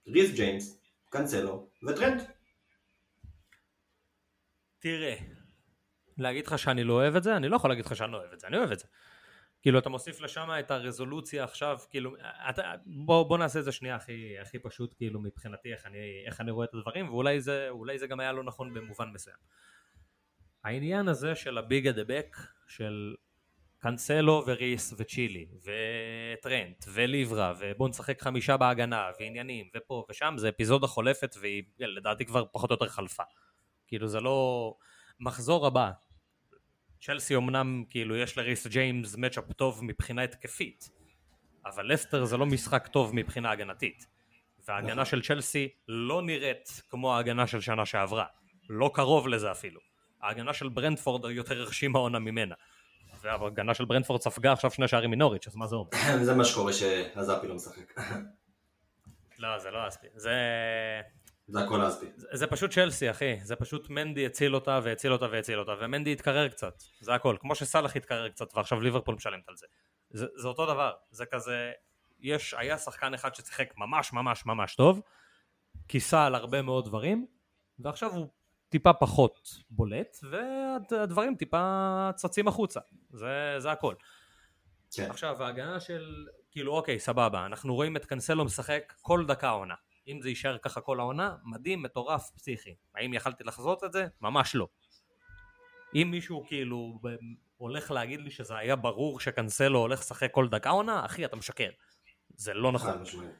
ריס ג'יימס, קאנסלו וטרנט. תראה, להגיד לך שאני לא אוהב את זה? אני לא יכול להגיד לך שאני לא אוהב את זה, אני אוהב את זה. כאילו אתה מוסיף לשם את הרזולוציה עכשיו, כאילו, אתה, בוא, בוא נעשה את זה שנייה הכי, הכי פשוט כאילו מבחינתי איך אני, איך אני רואה את הדברים, ואולי זה, זה גם היה לא נכון במובן מסוים. העניין הזה של הביג הדבק, של קאנסלו וריס וצ'ילי וטרנט וליברה ובוא נשחק חמישה בהגנה ועניינים ופה ושם זה אפיזודה חולפת והיא לדעתי כבר פחות או יותר חלפה כאילו זה לא מחזור הבא צ'לסי אמנם כאילו יש לריס ג'יימס מצ'אפ טוב מבחינה התקפית אבל לסטר זה לא משחק טוב מבחינה הגנתית וההגנה נכון. של צ'לסי לא נראית כמו ההגנה של שנה שעברה לא קרוב לזה אפילו ההגנה של ברנדפורד יותר הרשימה עונה ממנה וההגנה של ברנדפורד ספגה עכשיו שני שערים מנוריץ', אז מה זה אומר? זה מה שקורה שהזאפי לא משחק. לא, זה לא אספי. זה... זה הכל אספי. זה, זה פשוט צ'לסי, אחי. זה פשוט מנדי הציל אותה והציל אותה והציל אותה, ומנדי התקרר קצת. זה הכל. כמו שסאלח התקרר קצת, ועכשיו ליברפול משלמת על זה. זה, זה אותו דבר. זה כזה... יש, היה שחקן אחד ששיחק ממש ממש ממש טוב, כיסה על הרבה מאוד דברים, ועכשיו הוא טיפה פחות בולט, והדברים טיפה צצים החוצה, זה, זה הכל. כן. עכשיו ההגנה של, כאילו אוקיי סבבה, אנחנו רואים את קנסלו משחק כל דקה עונה, אם זה יישאר ככה כל העונה, מדהים, מטורף, פסיכי. האם יכלתי לחזות את זה? ממש לא. אם מישהו כאילו הולך להגיד לי שזה היה ברור שקנסלו הולך לשחק כל דקה עונה, אחי אתה משקר. זה לא נכון. חד משמעית.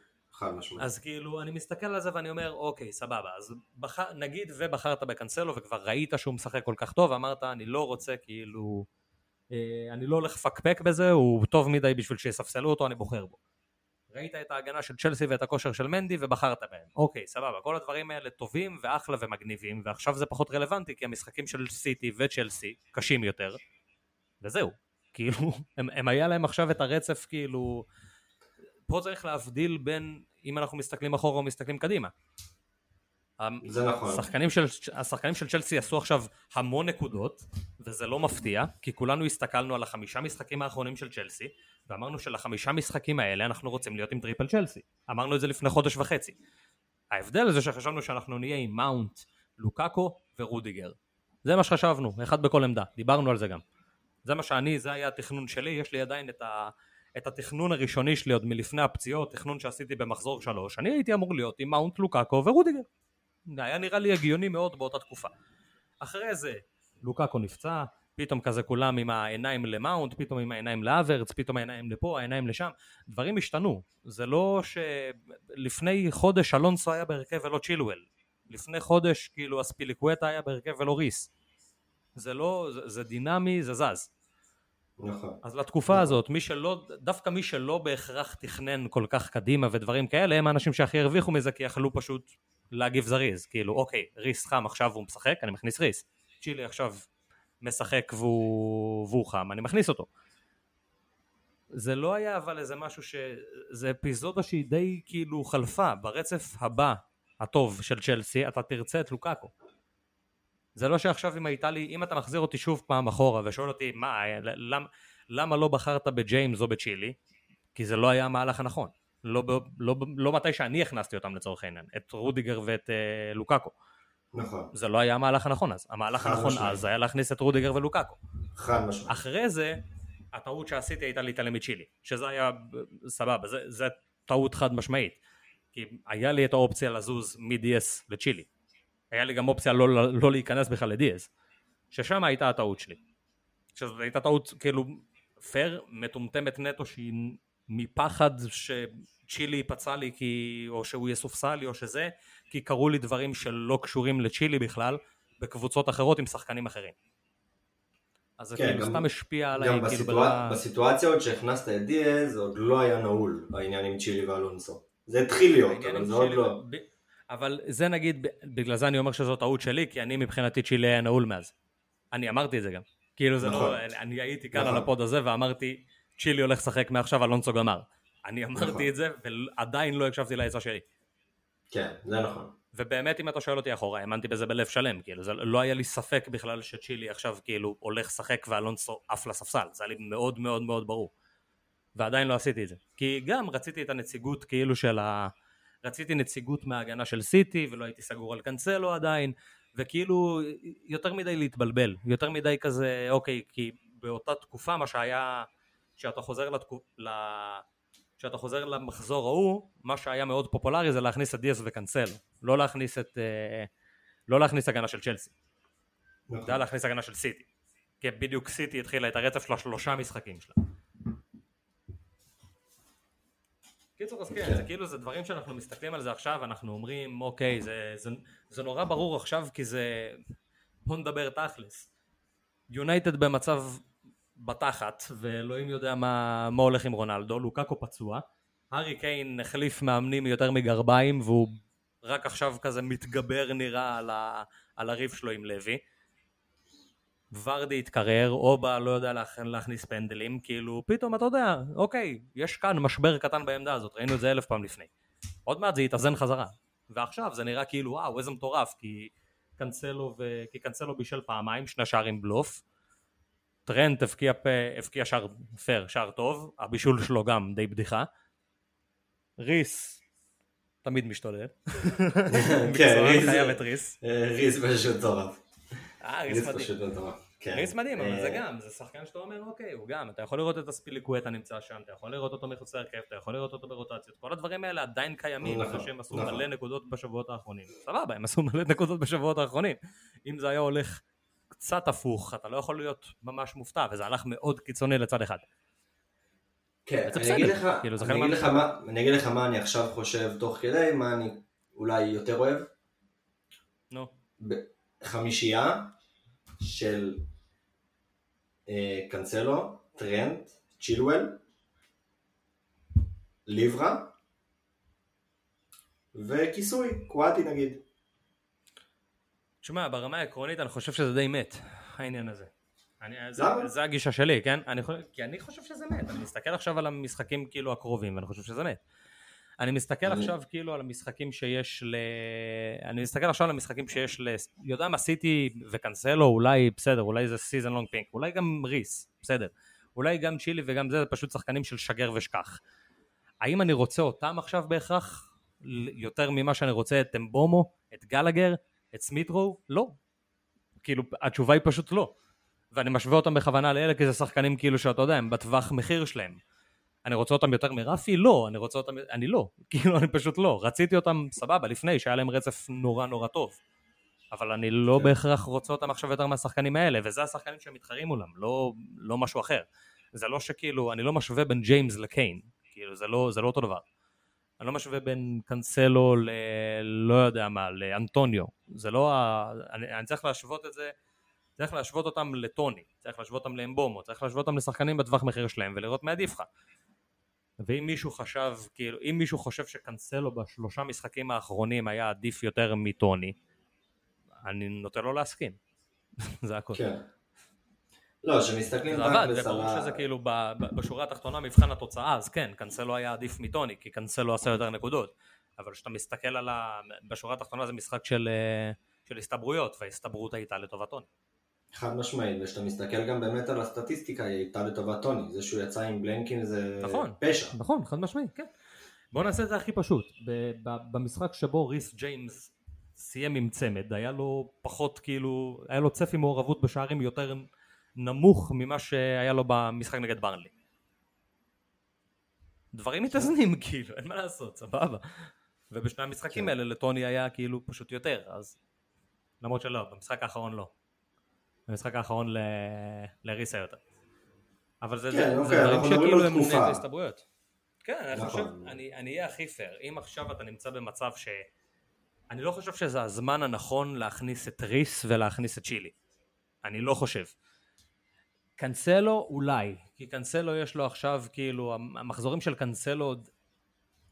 אז כאילו אני מסתכל על זה ואני אומר אוקיי סבבה אז בח... נגיד ובחרת בקנסלו וכבר ראית שהוא משחק כל כך טוב אמרת אני לא רוצה כאילו אה, אני לא הולך לפקפק בזה הוא טוב מדי בשביל שיספסלו אותו אני בוחר בו. ראית את ההגנה של צ'לסי ואת הכושר של מנדי ובחרת בהם. אוקיי סבבה כל הדברים האלה טובים ואחלה ומגניבים ועכשיו זה פחות רלוונטי כי המשחקים של סיטי וצ'לסי קשים יותר. וזהו. כאילו הם, הם היה להם עכשיו את הרצף כאילו פה צריך להבדיל בין אם אנחנו מסתכלים אחורה או מסתכלים קדימה. זה נכון. השחקנים של, השחקנים של צ'לסי עשו עכשיו המון נקודות, וזה לא מפתיע, כי כולנו הסתכלנו על החמישה משחקים האחרונים של צ'לסי, ואמרנו שלחמישה משחקים האלה אנחנו רוצים להיות עם triple צ'לסי. אמרנו את זה לפני חודש וחצי. ההבדל זה שחשבנו שאנחנו נהיה עם מאונט, לוקאקו ורודיגר. זה מה שחשבנו, אחד בכל עמדה, דיברנו על זה גם. זה מה שאני, זה היה התכנון שלי, יש לי עדיין את ה... את התכנון הראשוני שלי עוד מלפני הפציעות, תכנון שעשיתי במחזור שלוש, אני הייתי אמור להיות עם מאונט לוקאקו ורודיגר. היה נראה לי הגיוני מאוד באותה תקופה. אחרי זה לוקאקו נפצע, פתאום כזה כולם עם העיניים למאונט, פתאום עם העיניים לאברץ, פתאום העיניים לפה, העיניים לשם, דברים השתנו. זה לא שלפני חודש אלונסו היה בהרכב ולא צ'ילואל. לפני חודש כאילו אספיליקווטה היה בהרכב ולא ריס. זה לא, זה, זה דינמי, זה זז. נכון. אז לתקופה נכון. הזאת, מי שלא, דווקא מי שלא בהכרח תכנן כל כך קדימה ודברים כאלה, הם האנשים שהכי הרוויחו מזה, כי יכלו פשוט להגיב זריז. כאילו, אוקיי, ריס חם עכשיו הוא משחק, אני מכניס ריס. צ'ילי עכשיו משחק והוא, והוא חם, אני מכניס אותו. זה לא היה אבל איזה משהו ש... זה אפיזודה שהיא די כאילו חלפה. ברצף הבא, הטוב של צ'לסי, אתה תרצה את לוקאקו. זה לא שעכשיו אם הייתה לי, אם אתה מחזיר אותי שוב פעם אחורה ושואל אותי מה, למ, למה לא בחרת בג'יימס או בצ'ילי? כי זה לא היה המהלך הנכון. לא, לא, לא, לא מתי שאני הכנסתי אותם לצורך העניין, את רודיגר ואת אה, לוקאקו. נכון. זה לא היה המהלך הנכון אז. המהלך הנכון משמעית. אז היה להכניס את רודיגר ולוקאקו. חד משמעית. אחרי זה, הטעות שעשיתי הייתה להתעלם מצ'ילי, שזה היה סבבה, זה, זה טעות חד משמעית. כי היה לי את האופציה לזוז מדיאז לצ'ילי. היה לי גם אופציה לא, לא להיכנס בכלל לדיאז, ששם הייתה הטעות שלי. שזאת הייתה טעות כאילו פייר, מטומטמת נטו שהיא מפחד שצ'ילי ייפצע לי כי, או שהוא יסופסל לי או שזה, כי קרו לי דברים שלא קשורים לצ'ילי בכלל, בקבוצות אחרות עם שחקנים אחרים. אז זה כן, כאילו סתם השפיע עליי, כאילו בסיטואצ... ברמה... בסיטואציה עוד שהכנסת את דיאז, זה עוד לא היה נעול העניין עם צ'ילי ואלונסו. זה התחיל להיות, אבל זה עוד לא... ב... אבל זה נגיד, בגלל זה אני אומר שזו טעות שלי, כי אני מבחינתי צ'ילי היה נעול מאז. אני אמרתי את זה גם. כאילו זה נכון. לא, אני הייתי כאן נכון. על ה pod הזה ואמרתי, צ'ילי הולך לשחק מעכשיו, אלונסו גמר. אני נכון. אמרתי את זה, ועדיין לא הקשבתי לעצה שלי. כן, זה נכון. ובאמת אם אתה שואל אותי אחורה, האמנתי בזה בלב שלם, כאילו זה לא היה לי ספק בכלל שצ'ילי עכשיו כאילו הולך לשחק ואלונסו עף לספסל, זה היה לי מאוד מאוד מאוד ברור. ועדיין לא עשיתי את זה. כי גם רציתי את הנציגות כאילו של ה... רציתי נציגות מההגנה של סיטי ולא הייתי סגור על קאנסלו עדיין, וכאילו יותר מדי להתבלבל, יותר מדי כזה, אוקיי, כי באותה תקופה מה שהיה, כשאתה חוזר לתקופ... ל... כשאתה חוזר למחזור ההוא, מה שהיה מאוד פופולרי זה להכניס את דיאס וקאנסלו, לא להכניס את... אה, לא להכניס הגנה של צ'לסי, נכון. להכניס הגנה של סיטי. כי בדיוק סיטי התחילה את הרצף של השלושה משחקים שלה. קיצור אז כן. זה כאילו זה דברים שאנחנו מסתכלים על זה עכשיו, אנחנו אומרים אוקיי, זה, זה, זה נורא ברור עכשיו כי זה... בוא נדבר תכלס. יונייטד במצב בתחת, ואלוהים יודע מה, מה הולך עם רונלדו, לוקקו פצוע, הארי קיין החליף מאמנים יותר מגרביים והוא רק עכשיו כזה מתגבר נראה על, ה, על הריב שלו עם לוי. ורדי התקרר, אובה לא יודע להכ- להכניס פנדלים, כאילו פתאום אתה יודע, אוקיי, יש כאן משבר קטן בעמדה הזאת, ראינו את זה אלף פעם לפני. עוד מעט זה יתאזן חזרה. ועכשיו זה נראה כאילו וואו איזה מטורף, כי קנסלו, ו... כי קנסלו בישל פעמיים, שני שערים בלוף. טרנט הבקיע. הבקיע שער פייר, שער טוב, הבישול שלו גם די בדיחה. ריס תמיד משתולל. מקצוען, ריס- חייב את ריס. אה, ריס פשוט מטורף. אה, ריס מדהים. מטורף. כן. ריס מדהים, אבל אה, זה גם, זה שחקן שאתה אומר, אוקיי, הוא גם, אתה יכול לראות את אספיליקווטה נמצא שם, אתה יכול לראות אותו מחוץ להרכב, אתה יכול לראות אותו ברוטציות, כל הדברים האלה עדיין קיימים, נכון, אחרי שהם עשו נכון. מלא נקודות בשבועות האחרונים. סבבה, הם עשו מלא נקודות בשבועות האחרונים. אם זה היה הולך קצת הפוך, אתה לא יכול להיות ממש מופתע, וזה הלך מאוד קיצוני לצד אחד. כן, אני אגיד לך, כאילו, אני אגיד לך. מה- אני אגיד לך מה אני עכשיו חושב תוך כדי, מה אני אולי יותר אוהב. נו, חמישייה של אה, קנסלו, טרנט, צ'ילואל, ליברה וכיסוי, קואדי נגיד. תשמע, ברמה העקרונית אני חושב שזה די מת, העניין הזה. אני, זה? זה הגישה שלי, כן? אני, חושב- כי אני חושב שזה מת. אני מסתכל עכשיו על המשחקים כאילו הקרובים, ואני חושב שזה מת. אני מסתכל עכשיו כאילו על המשחקים שיש ל... אני מסתכל עכשיו על המשחקים שיש ל... יודע מה, סיטי וקנסלו, אולי בסדר, אולי זה season long pick, אולי גם ריס, בסדר. אולי גם צ'ילי וגם זה, זה פשוט שחקנים של שגר ושכח. האם אני רוצה אותם עכשיו בהכרח יותר ממה שאני רוצה את אמבומו, את גלגר, את סמיטרו? לא. כאילו, התשובה היא פשוט לא. ואני משווה אותם בכוונה לאלה כי זה שחקנים כאילו שאתה יודע, הם בטווח מחיר שלהם. אני רוצה אותם יותר מרפי? לא. אני רוצה אותם... אני לא. כאילו, אני פשוט לא. רציתי אותם סבבה לפני, שהיה להם רצף נורא נורא טוב. אבל אני לא כן. בהכרח רוצה אותם עכשיו יותר מהשחקנים האלה, וזה השחקנים שמתחרים מולם, לא, לא משהו אחר. זה לא שכאילו, אני לא משווה בין ג'יימס לקיין, כאילו זה לא, זה לא אותו דבר. אני לא משווה בין קאנסלו ל... לא יודע מה, לאנטוניו. זה לא ה... אני, אני צריך להשוות את זה, צריך להשוות אותם לטוני, צריך להשוות אותם לאמבומו, צריך להשוות אותם לשחקנים בטווח מחיר שלהם ולראות מי עדיף לך. ואם מישהו חשב, כאילו, אם מישהו חושב שקאנסלו בשלושה משחקים האחרונים היה עדיף יותר מטוני, אני נוטה לו להסכים. זה הכל. כן. לא, כשמסתכלים זה עבד, תכלס על וברור ה... שזה כאילו ב- ב- בשורה התחתונה מבחן התוצאה, אז כן, קאנסלו היה עדיף מטוני, כי קאנסלו עשה יותר נקודות, אבל כשאתה מסתכל על ה... בשורה התחתונה זה משחק של, אה, של הסתברויות, וההסתברות הייתה לטובת טוני. חד משמעית, וכשאתה מסתכל גם באמת על הסטטיסטיקה, היא הייתה לטובת טוני. זה שהוא יצא עם בלנקין זה נכון. פשע. נכון, חד משמעית, כן. בוא נעשה את זה הכי פשוט. ב- ב- במשחק שבו ריס ג'יימס סיים עם צמד, היה לו פחות כאילו, היה לו צפי מעורבות בשערים יותר נמוך ממה שהיה לו במשחק נגד ברנלי. דברים מתאזנים כאילו, אין מה לעשות, סבבה. ובשני המשחקים כן. האלה לטוני היה כאילו פשוט יותר, אז... למרות שלא, במשחק האחרון לא. במשחק האחרון ל... לריס היה יותר. אבל זה, כן, זה, אוקיי, זה דברים שכאילו הם תקופה. נגד הסתברויות. כן, אני נכון. חושב, אני, אני אהיה הכי פייר, אם עכשיו אתה נמצא במצב ש... אני לא חושב שזה הזמן הנכון להכניס את ריס ולהכניס את צ'ילי. אני לא חושב. קאנסלו אולי, כי קאנסלו יש לו עכשיו כאילו, המחזורים של קאנסלו עוד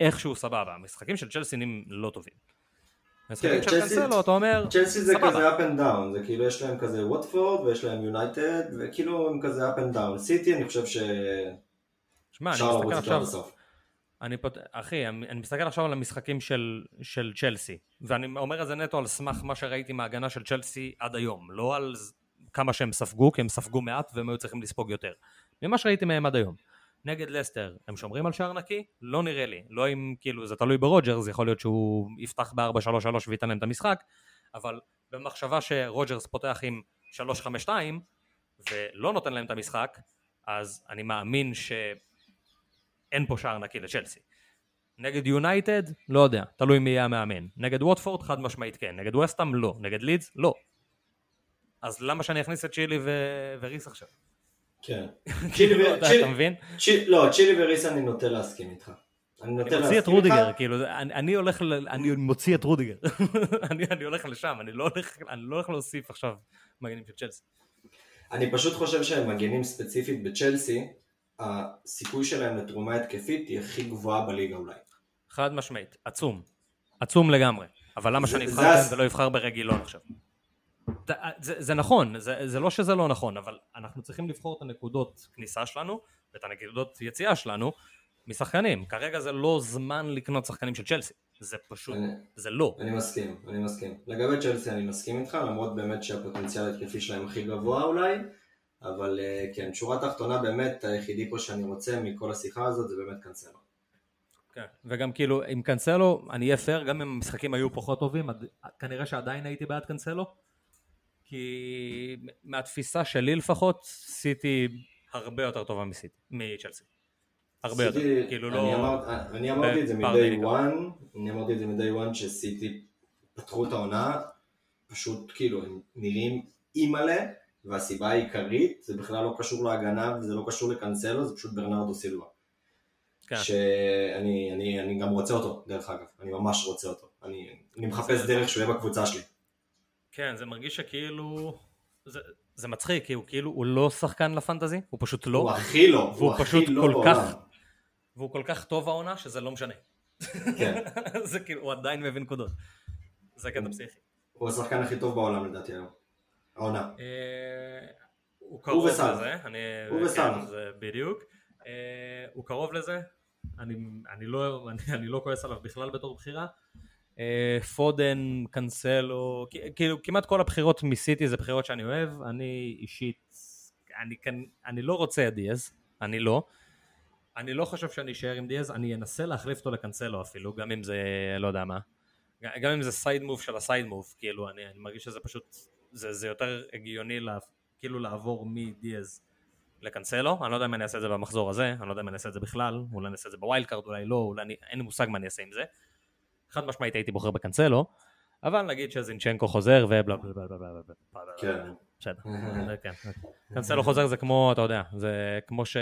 איכשהו סבבה, המשחקים של צ'לסי נהיים לא טובים. משחקים של צ'לסי- קנסלו, אתה אומר, צ'לסי זה סבבה. כזה up and down, זה כאילו יש להם כזה ווטפורד ויש להם יונייטד, וכאילו הם כזה up and down. סיטי אני חושב שאפשר שמע, אני מסתכל עכשיו. אני פות... אחי, אני אני מסתכל עכשיו על המשחקים של, של צ'לסי, ואני אומר את זה נטו על סמך מה שראיתי מההגנה של צ'לסי עד היום, לא על כמה שהם ספגו, כי הם ספגו מעט והם היו צריכים לספוג יותר. ממה שראיתי מהם עד היום. נגד לסטר, הם שומרים על שער נקי? לא נראה לי. לא אם, כאילו, זה תלוי ברוג'רס, יכול להיות שהוא יפתח ב-4-3-3 וייתן להם את המשחק, אבל במחשבה שרוג'רס פותח עם 3-5-2 ולא נותן להם את המשחק, אז אני מאמין שאין פה שער נקי לצ'לסי. נגד יונייטד, לא יודע, תלוי מי יהיה המאמן. נגד ווטפורד, חד משמעית כן. נגד וסטאם, לא. נגד לידס, לא. אז למה שאני אכניס את צ'ילי ו- וריס עכשיו? כן. כאילו, אתה מבין? לא, צ'ילי וריס אני נוטה להסכים איתך. אני נוטה אני מוציא את להסכים איתך. רודיגר, כאילו, אני אני הולך, ל- אני מוציא את רודיגר. אני אני הולך לשם, אני לא הולך- אני לא הולך להוסיף עכשיו מגנים של צ'לסי. אני פשוט חושב שהם מגנים ספציפית בצ'לסי, הסיכוי שלהם לתרומה התקפית היא הכי גבוהה בליגה אולי. חד משמעית, עצום. עצום לגמרי. אבל למה שאני אבחר בהם ולא אבחר ברגילון עכשיו? ת- זה, זה נכון, זה, זה לא שזה לא נכון, אבל אנחנו צריכים לבחור את הנקודות כניסה שלנו ואת הנקודות יציאה שלנו משחקנים. כרגע זה לא זמן לקנות שחקנים של צ'לסי. זה פשוט, אני- זה לא. אני מסכים, אני מסכים. לגבי צ'לסי אני מסכים איתך, למרות באמת שהפוטנציאל ההתקפי שלהם הכי גבוה אולי, אבל אה, כן, שורה תחתונה באמת היחידי פה שאני רוצה מכל השיחה הזאת זה באמת קנסלו. כן. וגם כאילו עם קנסלו אני אהיה פייר גם אם המשחקים היו פחות טובים כנראה שעדיין הייתי בעד קנסלו כי מהתפיסה שלי לפחות סיטי הרבה יותר טובה מסיטי מצ'לסי הרבה יותר כאילו אני לא אמר- אני אמרתי את זה מ-day one, אני אמרתי את זה מ-day one שסיטי פתחו את העונה, פשוט כאילו הם נראים אימא'לה, והסיבה העיקרית זה בכלל לא קשור להגנה וזה לא קשור לקנסלו, זה פשוט ברנרדו סילבה. כן. שאני אני, אני גם רוצה אותו, דרך אגב, אני ממש רוצה אותו. אני, אני מחפש דרך שהוא יהיה בקבוצה שלי. כן זה מרגיש שכאילו זה, זה מצחיק כי הוא כאילו הוא לא שחקן לפנטזי הוא פשוט לא הוא הכי לא, והוא הוא הכי פשוט לא כל בעולם. כך והוא כל כך טוב העונה שזה לא משנה כן, זה כאילו הוא עדיין מביא נקודות זה קטע פסיכי הוא השחקן הכי טוב בעולם לדעתי היום. העונה. אה, הוא קרוב. לזה, אני, הוא כן. זה בדיוק, אה, הוא קרוב לזה, אני, אני, לא, לא כועס עליו בכלל בתור בחירה, אה, פודן, קנסלו, כ- כאילו כמעט כל הבחירות מסיטי זה בחירות שאני אוהב, אני אישית, אני, אני לא רוצה את דיאז, אני לא, אני לא חושב שאני אשאר עם דיאז, אני אנסה להחליף אותו לקנסלו אפילו, גם אם זה לא יודע מה, גם אם זה side move של ה side move, כאילו אני, אני מרגיש שזה פשוט, זה, זה יותר הגיוני לה, כאילו לעבור מדיאז לקנסלו, אני לא יודע אם אני אעשה את זה במחזור הזה, אני לא יודע אם אני אעשה את זה בכלל, אולי אני אעשה את זה ב wild card, אולי לא, אולי אני, אין לי מושג מה אני אעשה עם זה. חד משמעית הייתי בוחר בקנסלו, אבל נגיד שזינצ'נקו חוזר ובלה בלה בלה בלה בלה בלה בלה כן. בסדר. כן. קנסלו חוזר זה כמו, אתה יודע, זה כמו ש...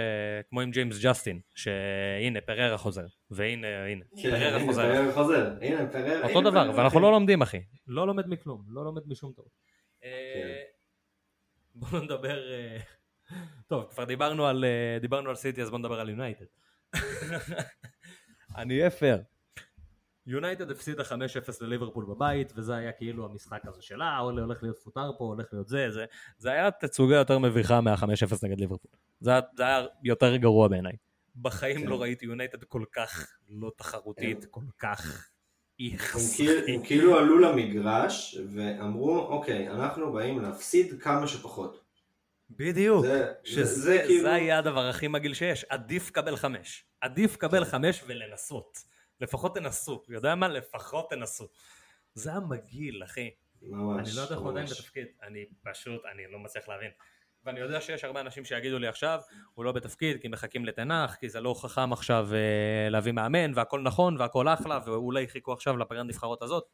כמו עם ג'יימס ג'סטין, שהנה פררה חוזר, והנה, הנה, כן, פררה חוזר. פררה חוזר, הנה פררה. אותו דבר, ואנחנו לא לומדים אחי. לא לומד מכלום, לא לומד משום טעות. אה, בואו נדבר... אה, טוב, כבר דיברנו על אה, דיברנו על סיטי, אז בואו נדבר על יונייטד. אני אהיה פייר. יונייטד הפסידה 5-0 לליברפול בבית וזה היה כאילו המשחק הזה שלה, אולי הולך להיות פוטר פה, הולך להיות זה, זה, זה היה תצוגה יותר מביכה מה-5-0 נגד ליברפול. זה, זה היה יותר גרוע בעיניי. בחיים כן. לא ראיתי יונייטד כל כך לא תחרותית, כל כך איכס. הם כאילו- הם כאילו עלו למגרש ואמרו, אוקיי, אנחנו באים להפסיד כמה שפחות. בדיוק. זה- שזה זה זה, כאילו- זה היה הדבר הכי מגעיל שיש. עדיף קבל חמש. עדיף קבל חמש ולנסות. לפחות תנסו. יודע מה? לפחות תנסו. זה היה מגעיל, אחי. ממש. אני לא יודע איך הוא עדיין. בתפקיד. אני פשוט, אני לא מצליח להבין. ואני יודע שיש הרבה אנשים שיגידו לי עכשיו, הוא לא בתפקיד כי מחכים לתנח, כי זה לא חכם עכשיו אה, להביא מאמן, והכל נכון, והכל אחלה, ואולי חיכו עכשיו לפגרת נבחרות הזאת.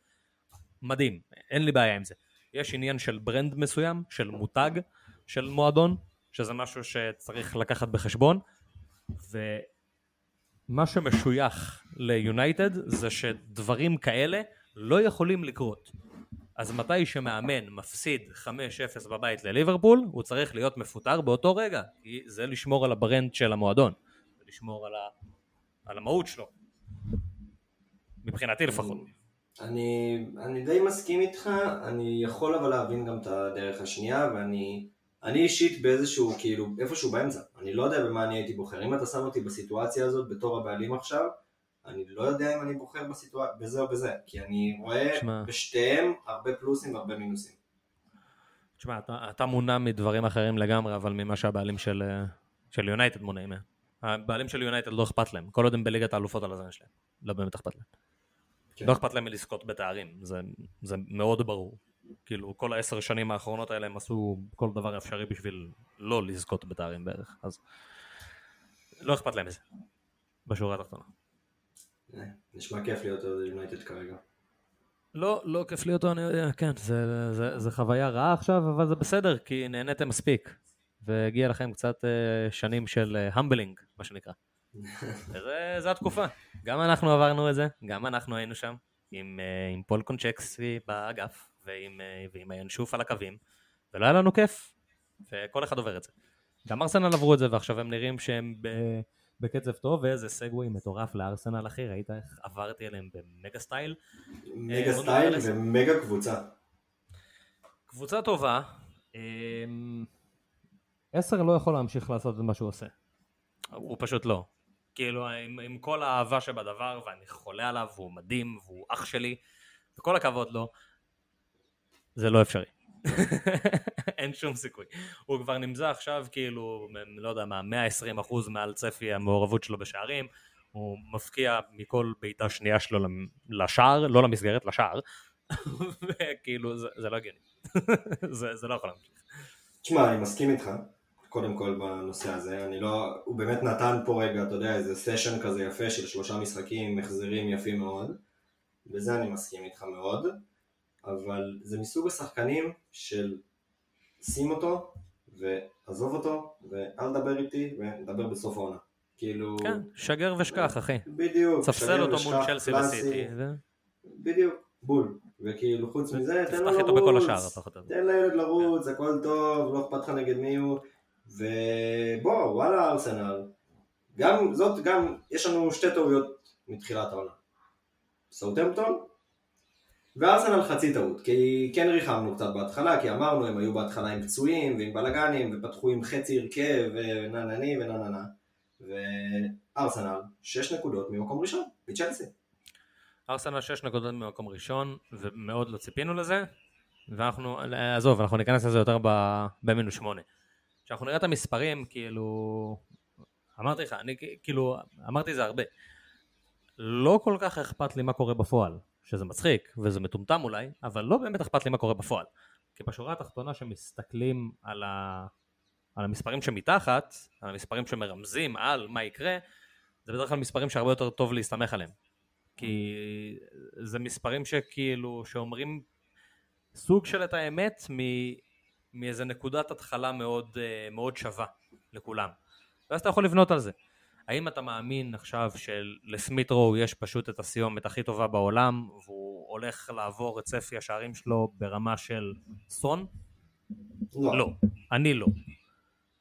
מדהים, אין לי בעיה עם זה. יש עניין של ברנד מסוים, של מותג, של מועדון, שזה משהו שצריך לקחת בחשבון, ומה שמשוייך ליונייטד זה שדברים כאלה לא יכולים לקרות. אז מתי שמאמן מפסיד 5-0 בבית לליברפול, הוא צריך להיות מפוטר באותו רגע, כי זה לשמור על ה brand של המועדון, ולשמור על, ה... על המהות שלו. מבחינתי לפחות. אני, אני די מסכים איתך, אני יכול אבל להבין גם את הדרך השנייה, ואני אני אישית באיזשהו, כאילו, איפשהו באמצע. אני לא יודע במה אני הייתי בוחר. אם אתה שם אותי בסיטואציה הזאת בתור הבעלים עכשיו, אני לא יודע אם אני בוחר בסיטואציה, בזה או בזה, כי אני רואה שמה. בשתיהם הרבה פלוסים והרבה מינוסים. תשמע, אתה, אתה מונע מדברים אחרים לגמרי, אבל ממה שהבעלים של, של יונייטד מונעים. הבעלים של יונייטד לא אכפת להם, כל עוד הם בליגת האלופות על הזמן שלהם. לא באמת אכפת להם. כן. לא אכפת להם מלזכות בתארים, זה, זה מאוד ברור. כאילו, כל העשר שנים האחרונות האלה הם עשו כל דבר אפשרי בשביל לא לזכות בתארים בערך, אז לא אכפת להם מזה, בשורה התחתונה. אה, נשמע כיף להיות יונייטד כרגע. לא, לא כיף להיות, יודע, כן, זה, זה, זה חוויה רעה עכשיו, אבל זה בסדר, כי נהניתם מספיק. והגיע לכם קצת uh, שנים של humbling, מה שנקרא. זה, זה התקופה. גם אנחנו עברנו את זה, גם אנחנו היינו שם, עם, עם פול קונצ'סקי באגף, ועם, uh, ועם הינשוף על הקווים, ולא היה לנו כיף, וכל אחד עובר את זה. גם ארסנל עברו את זה, ועכשיו הם נראים שהם ב, בקצב טוב, ואיזה סגווי מטורף לארסנל, אחי, ראית איך עברתי עליהם במגה סטייל? מגה סטייל ומגה קבוצה. קבוצה טובה. עשר לא יכול להמשיך לעשות את מה שהוא עושה. הוא פשוט לא. כאילו, עם, עם כל האהבה שבדבר, ואני חולה עליו, והוא מדהים, והוא אח שלי, וכל הכבוד לו, זה לא אפשרי. אין שום סיכוי. הוא כבר נמצא עכשיו כאילו, לא יודע מה, 120% מעל צפי המעורבות שלו בשערים, הוא מפקיע מכל בעיטה שנייה שלו לשער, לא למסגרת, לשער, וכאילו זה, זה לא הגיוני. זה, זה לא יכול להמשיך. תשמע, אני מסכים איתך. קודם כל בנושא הזה, אני לא, הוא באמת נתן פה רגע, אתה יודע, איזה סשן כזה יפה של שלושה משחקים, החזרים יפים מאוד, בזה אני מסכים איתך מאוד, אבל זה מסוג השחקנים של שים אותו ועזוב אותו ואל תדבר איתי ונדבר בסוף העונה. כאילו... כן, שגר ושכח אחי. בדיוק. צפסל אותו מול צ'לסי וסיטי. בדיוק, בול. וכאילו חוץ מזה, תן לו לרוץ. איתו בכל השאר, תן לילד לרוץ, הכל טוב, לא אכפת לך נגד מי הוא. ובוא, וואלה ארסנל, גם זאת, גם, יש לנו שתי טעויות מתחילת העונה. סאוטמפטון וארסנל חצי טעות, כי כן ריחמנו קצת בהתחלה, כי אמרנו, הם היו בהתחלה עם פצועים ועם בלאגנים, ופתחו עם חצי הרכב, וננני ונננה, וארסנל, שש נקודות ממקום ראשון, מצ'לסי. ארסנל שש נקודות ממקום ראשון, ומאוד לא ציפינו לזה, ואנחנו, עזוב, אנחנו ניכנס לזה יותר במינוס שמונה. כשאנחנו נראה את המספרים, כאילו, אמרתי לך, אני כאילו, אמרתי זה הרבה, לא כל כך אכפת לי מה קורה בפועל, שזה מצחיק וזה מטומטם אולי, אבל לא באמת אכפת לי מה קורה בפועל. כי בשורה התחתונה שמסתכלים על, ה... על המספרים שמתחת, על המספרים שמרמזים על מה יקרה, זה בדרך כלל מספרים שהרבה יותר טוב להסתמך עליהם. כי זה מספרים שכאילו, שאומרים סוג של את האמת מאיזה נקודת התחלה מאוד, אה, מאוד שווה לכולם. ואז אתה יכול לבנות על זה. האם אתה מאמין עכשיו שלסמיטרו יש פשוט את הסיומת הכי טובה בעולם והוא הולך לעבור את צפי השערים שלו ברמה של סון? לא. לא. אני לא.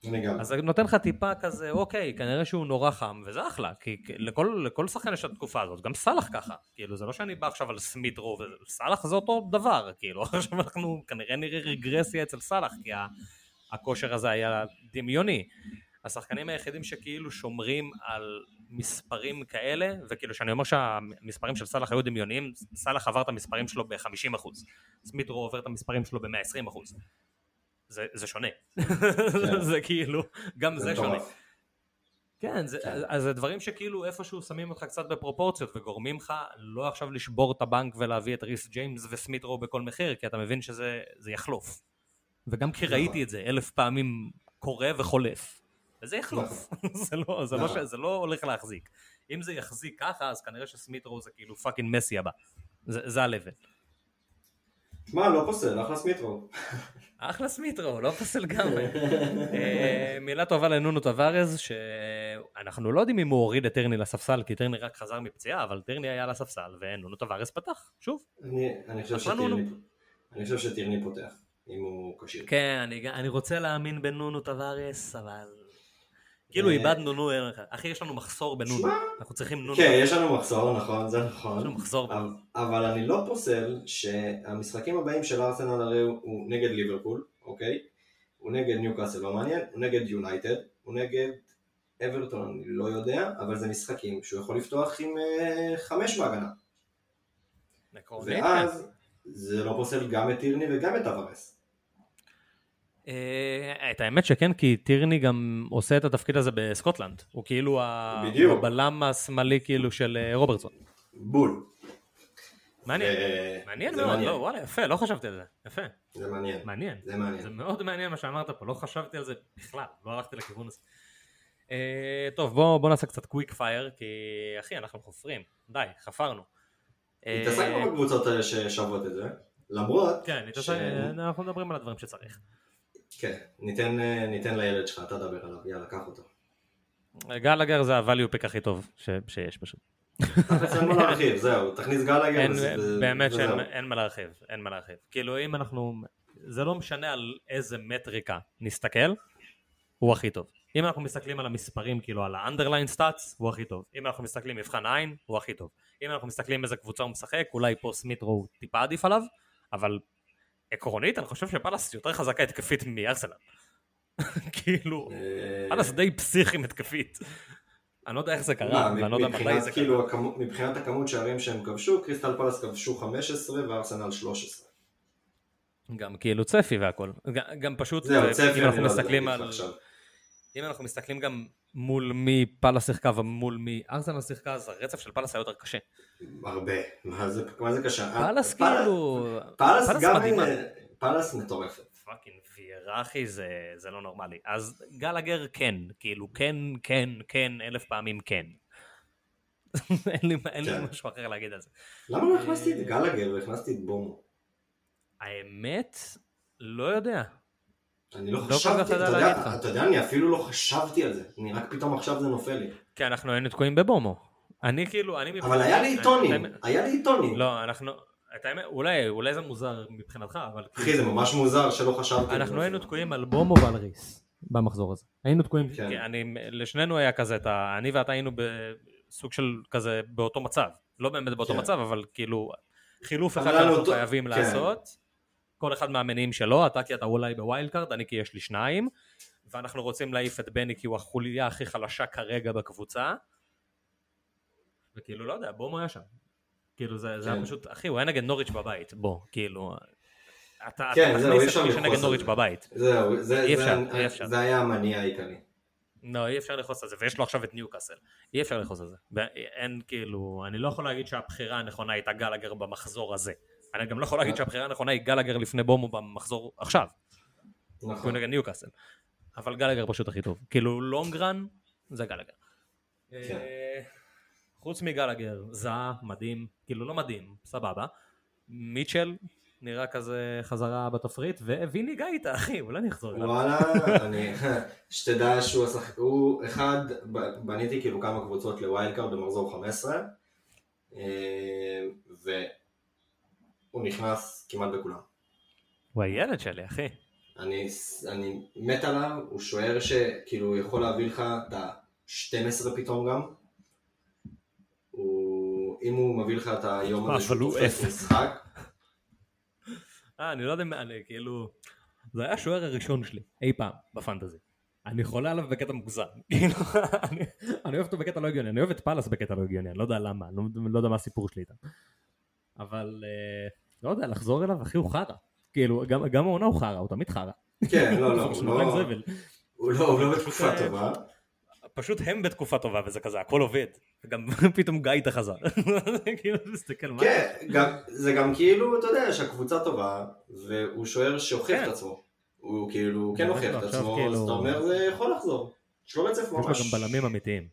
אני גם. אז נותן לך טיפה כזה, אוקיי, כנראה שהוא נורא חם, וזה אחלה, כי לכל, לכל שחקן יש את התקופה הזאת, גם סאלח ככה, כאילו, זה לא שאני בא עכשיו על סמיטרו, סאלח זה אותו דבר, כאילו, עכשיו אנחנו כנראה נראה רגרסיה אצל סאלח, כי הכושר הזה היה דמיוני. השחקנים היחידים שכאילו שומרים על מספרים כאלה, וכאילו שאני אומר שהמספרים של סאלח היו דמיוניים, סאלח עבר את המספרים שלו ב-50%, סמיטרו עובר את המספרים שלו ב-120%. זה, זה שונה. כן. זה כאילו, גם זה, זה שונה. כן, זה, כן. אז זה דברים שכאילו איפשהו שמים אותך קצת בפרופורציות וגורמים לך לא עכשיו לשבור את הבנק ולהביא את ריס ג'יימס וסמיטרו בכל מחיר, כי אתה מבין שזה יחלוף. וגם כי ראיתי נכון. את זה אלף פעמים קורה וחולף. וזה יחלוף. נכון. זה, לא, זה, לא, נכון. זה לא הולך להחזיק. אם זה יחזיק ככה, אז כנראה שסמיטרו זה כאילו fucking מסי הבא. זה, זה ה-level. מה, לא פוסל, אחלה סמיטרו. אחלה סמיטרו, לא פוסל לגמרי. אה, מילה טובה לנונו טווארז, שאנחנו לא יודעים אם הוא הוריד את טרני לספסל, כי טרני רק חזר מפציעה, אבל טרני היה לספסל, ונונו טווארז פתח, שוב. אני חושב שטירני פותח, אם הוא כשיר. כן, אני רוצה להאמין בנונו טווארס, אבל... כאילו אה, איבדנו נו, אחי יש לנו מחסור בנונו, שמע, אנחנו צריכים נונו, כן, יש לנו מחסור, נכון, זה יש לנו נכון. מחסור אבל- אני לא פוסל שהמשחקים הבאים של ארסנל הרי הוא- נגד ליברפול, אוקיי? הוא נגד ניוקאסל לא מעניין, הוא נגד יונייטד, הוא נגד אברטון אני לא יודע, אבל זה משחקים שהוא יכול לפתוח עם אה, חמש בהגנה. ואז זה לא פוסל גם את טירני וגם את אברס. אה, את האמת שכן, כי טירני גם עושה את התפקיד הזה בסקוטלנד. הוא כאילו בדיוק. הבלם השמאלי כאילו של אה, רוברטסון. בול. מעניין, ו- מעניין מאוד, מעניין. לא, וואלה, יפה, לא חשבתי על זה, יפה, זה מעניין. מעניין. זה מעניין. זה מאוד מעניין מה שאמרת פה, לא חשבתי על זה בכלל, לא הלכתי לכיוון הזה. אה, טוב, בוא, בוא נעשה קצת quick fire, כי אחי, אנחנו חופרים, די, חפרנו. התעסקנו בקבוצות האלה ששוות את זה, למרות... כן, ש- אנחנו מדברים על הדברים שצריך. כן, ניתן, אה, ניתן לילד שלך, אתה דבר עליו, יאללה, קח אותו. גלגר זה ה-value pick הכי טוב ש- שיש פשוט. אין מה להרחיב, זהו, תכניס גלגר. אין, וזה- ו- באמת וזהו. שאין אין מה להרחיב, אין מה להרחיב. כאילו אם אנחנו, זה לא משנה על איזה מטריקה נסתכל, הוא הכי טוב. אם אנחנו מסתכלים על המספרים, כאילו על ה-underlying stats, הוא הכי טוב. אם אנחנו מסתכלים מבחן עין, הוא הכי טוב. אם אנחנו מסתכלים איזה קבוצה הוא משחק, אולי פה סמיטרו טיפה עדיף עליו, אבל עקרונית אני חושב שפאלאס יותר חזקה התקפית מארסנל. כאילו, אה, פאלאס די פסיכיים התקפית. אני לא יודע איך זה קרה, ואני לא יודע מתי זה כאילו קרה. הכמות- מבחינת הכמות שערים שהם כבשו, קריסטל פלס כבשו 15 וארסנל 13. גם כאילו צפי והכל. גם פשוט, אה, אם אנחנו לא מסתכלים על... אם אנחנו מסתכלים גם מול מי פאלאס שיחקה ומול מי ארסנל שיחקה, אז הרצף של פאלאס היה יותר קשה. הרבה, מה זה מה זה קשה? פאלאס פאלאס- כאילו... פאלאס גם. עם... פאלאס מטורפת. fucking ויירה אחי זה, זה לא נורמלי. אז גלגר כן, כאילו כן, כן, כן, אלף פעמים כן. אין לי, אין לי כן. משהו אחר להגיד על זה. למה לא הכנסתי את גלגר והכנסתי את בומו? האמת, לא יודע. אני לא לא חשבתי, אתה יודע. אתה יודע, אני אפילו לא חשבתי על זה. אני רק פתאום עכשיו זה נופל לי. כי אנחנו היינו תקועים בבומו. אני כאילו, אני... אבל היה לי עיתונים, היה לי עיתונים. לא, אנחנו... את האמת, אולי, אולי זה מוזר מבחינתך, אבל... אחי, זה ממש מוזר שלא חשבתי. אנחנו היינו. תקועים על בומו ועל ריס במחזור הזה. היינו תקועים, כן. כי אני, לשנינו היה כזה, את ה, אני ואתה היינו בסוג של כזה באותו מצב. לא באמת באותו כן. מצב, אבל כאילו, חילוף אחד לנו שאנחנו אותו- חייבים כן. לעשות. כל אחד מהמניעים שלו, אתה כי אתה אולי ב wild card, אני כי יש לי שניים. ואנחנו רוצים להעיף את בני כי הוא החוליה הכי חלשה כרגע בקבוצה. וכאילו, לא יודע, בומו היה שם. כאילו, זה, זה היה כן. פשוט, אחי, הוא היה נגד נוריץ' בבית, בוא, כאילו... אתה, כן, אתה זהו, אי אפשר לכעוס שנגד על נוריץ' זה. בבית. זהו, זה, אי אפשר, זה, אי אפשר. זה היה המניע העיקרי. לא, אי אפשר לכעוס על זה, ויש לו עכשיו את ניוקאסל. אי אפשר לכעוס על זה. אין כאילו, אני לא יכול להגיד שהבחירה הנכונה הייתה גלגר במחזור הזה. אני גם לא יכול להגיד שהבחירה הנכונה היא גלגר לפני בומו במחזור עכשיו, נכון. נגד ניוקאסל. אבל גלגר פשוט הכי טוב. כאילו, לונגרן זה גלגר. כן. אה, חוץ מגלגר, זהה, מדהים, כאילו לא מדהים, סבבה. מיטשל, נראה כזה חזרה בתפריט, וויני גייטה, אחי, אולי אני אחזור אליו. וואלה, אני, שתדע שהוא השחק... הוא אחד, בניתי כאילו כמה קבוצות ל wild card במחזור 15, אה, והוא נכנס כמעט בכולם. הוא הילד שלי, אחי. אני, אני מת עליו, הוא שוער שכאילו יכול להביא לך את ה-12 פתאום גם. הוא, אם הוא מביא לך את היום הזה אבל הוא תופס. משחק, אה, אני לא יודע מה, אני כאילו... זה היה השוער הראשון שלי, אי פעם, בפנטזי. אני חולה עליו בקטע מוגזם. כאילו, אני- אני אוהב אותו בקטע לא הגיוני, אני אוהב את פאלאס בקטע לא הגיוני, אני לא יודע למה, אני לא, לא יודע מה הסיפור שלי איתם. אבל, אה, לא יודע, לחזור אליו, אחי, הוא חרא. כאילו, גם, גם העונה הוא חרא, הוא תמיד חרא. כן, לא, לא, הוא הוא לא, זבל. הוא לא, הוא לא בתקופה אה, טובה. פשוט הם בתקופה טובה וזה כזה, הכל עובד. וגם פתאום גייטה חזר. כאילו, תסתכל, מה... כן, גם, זה גם כאילו, אתה יודע, שהקבוצה טובה, והוא שוער שהוכיח כן. את עצמו. הוא כאילו כן הוכיח את עצמו, כאילו- אז אתה אומר זה יכול לחזור. יש לו רצף יש לו ממש, גם בלמים אמיתיים.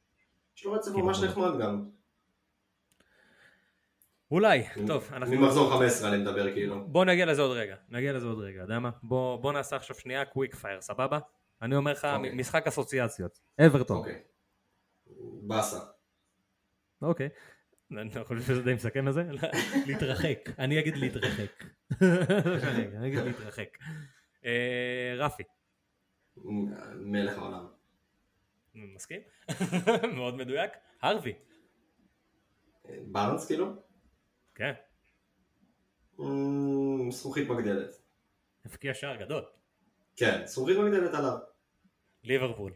יש לו רצף כאילו- ממש נחמד גם. אולי, טוב, אנחנו... ממחזור 15 אני מדבר כאילו. בוא נגיע לזה עוד רגע, נגיע לזה עוד רגע, יודע מה? בוא, בוא נעשה עכשיו שנייה קוויק פייר, סבבה? אני אומר לך, אוקיי. מ- משחק אסוציאציות, אברטון, אוקיי. באסה. אוקיי. אני חושב שזה די מסכם לזה? להתרחק, אני אגיד להתרחק. אני אגיד להתרחק. אה, רפי, מלך העולם. מסכים? מאוד מדויק. הרווי. בארנס כאילו? כן. אמ, זכוכית מגדלת. הבקיע שער גדול. כן, זכוכית מגדלת עליו. ליברפול.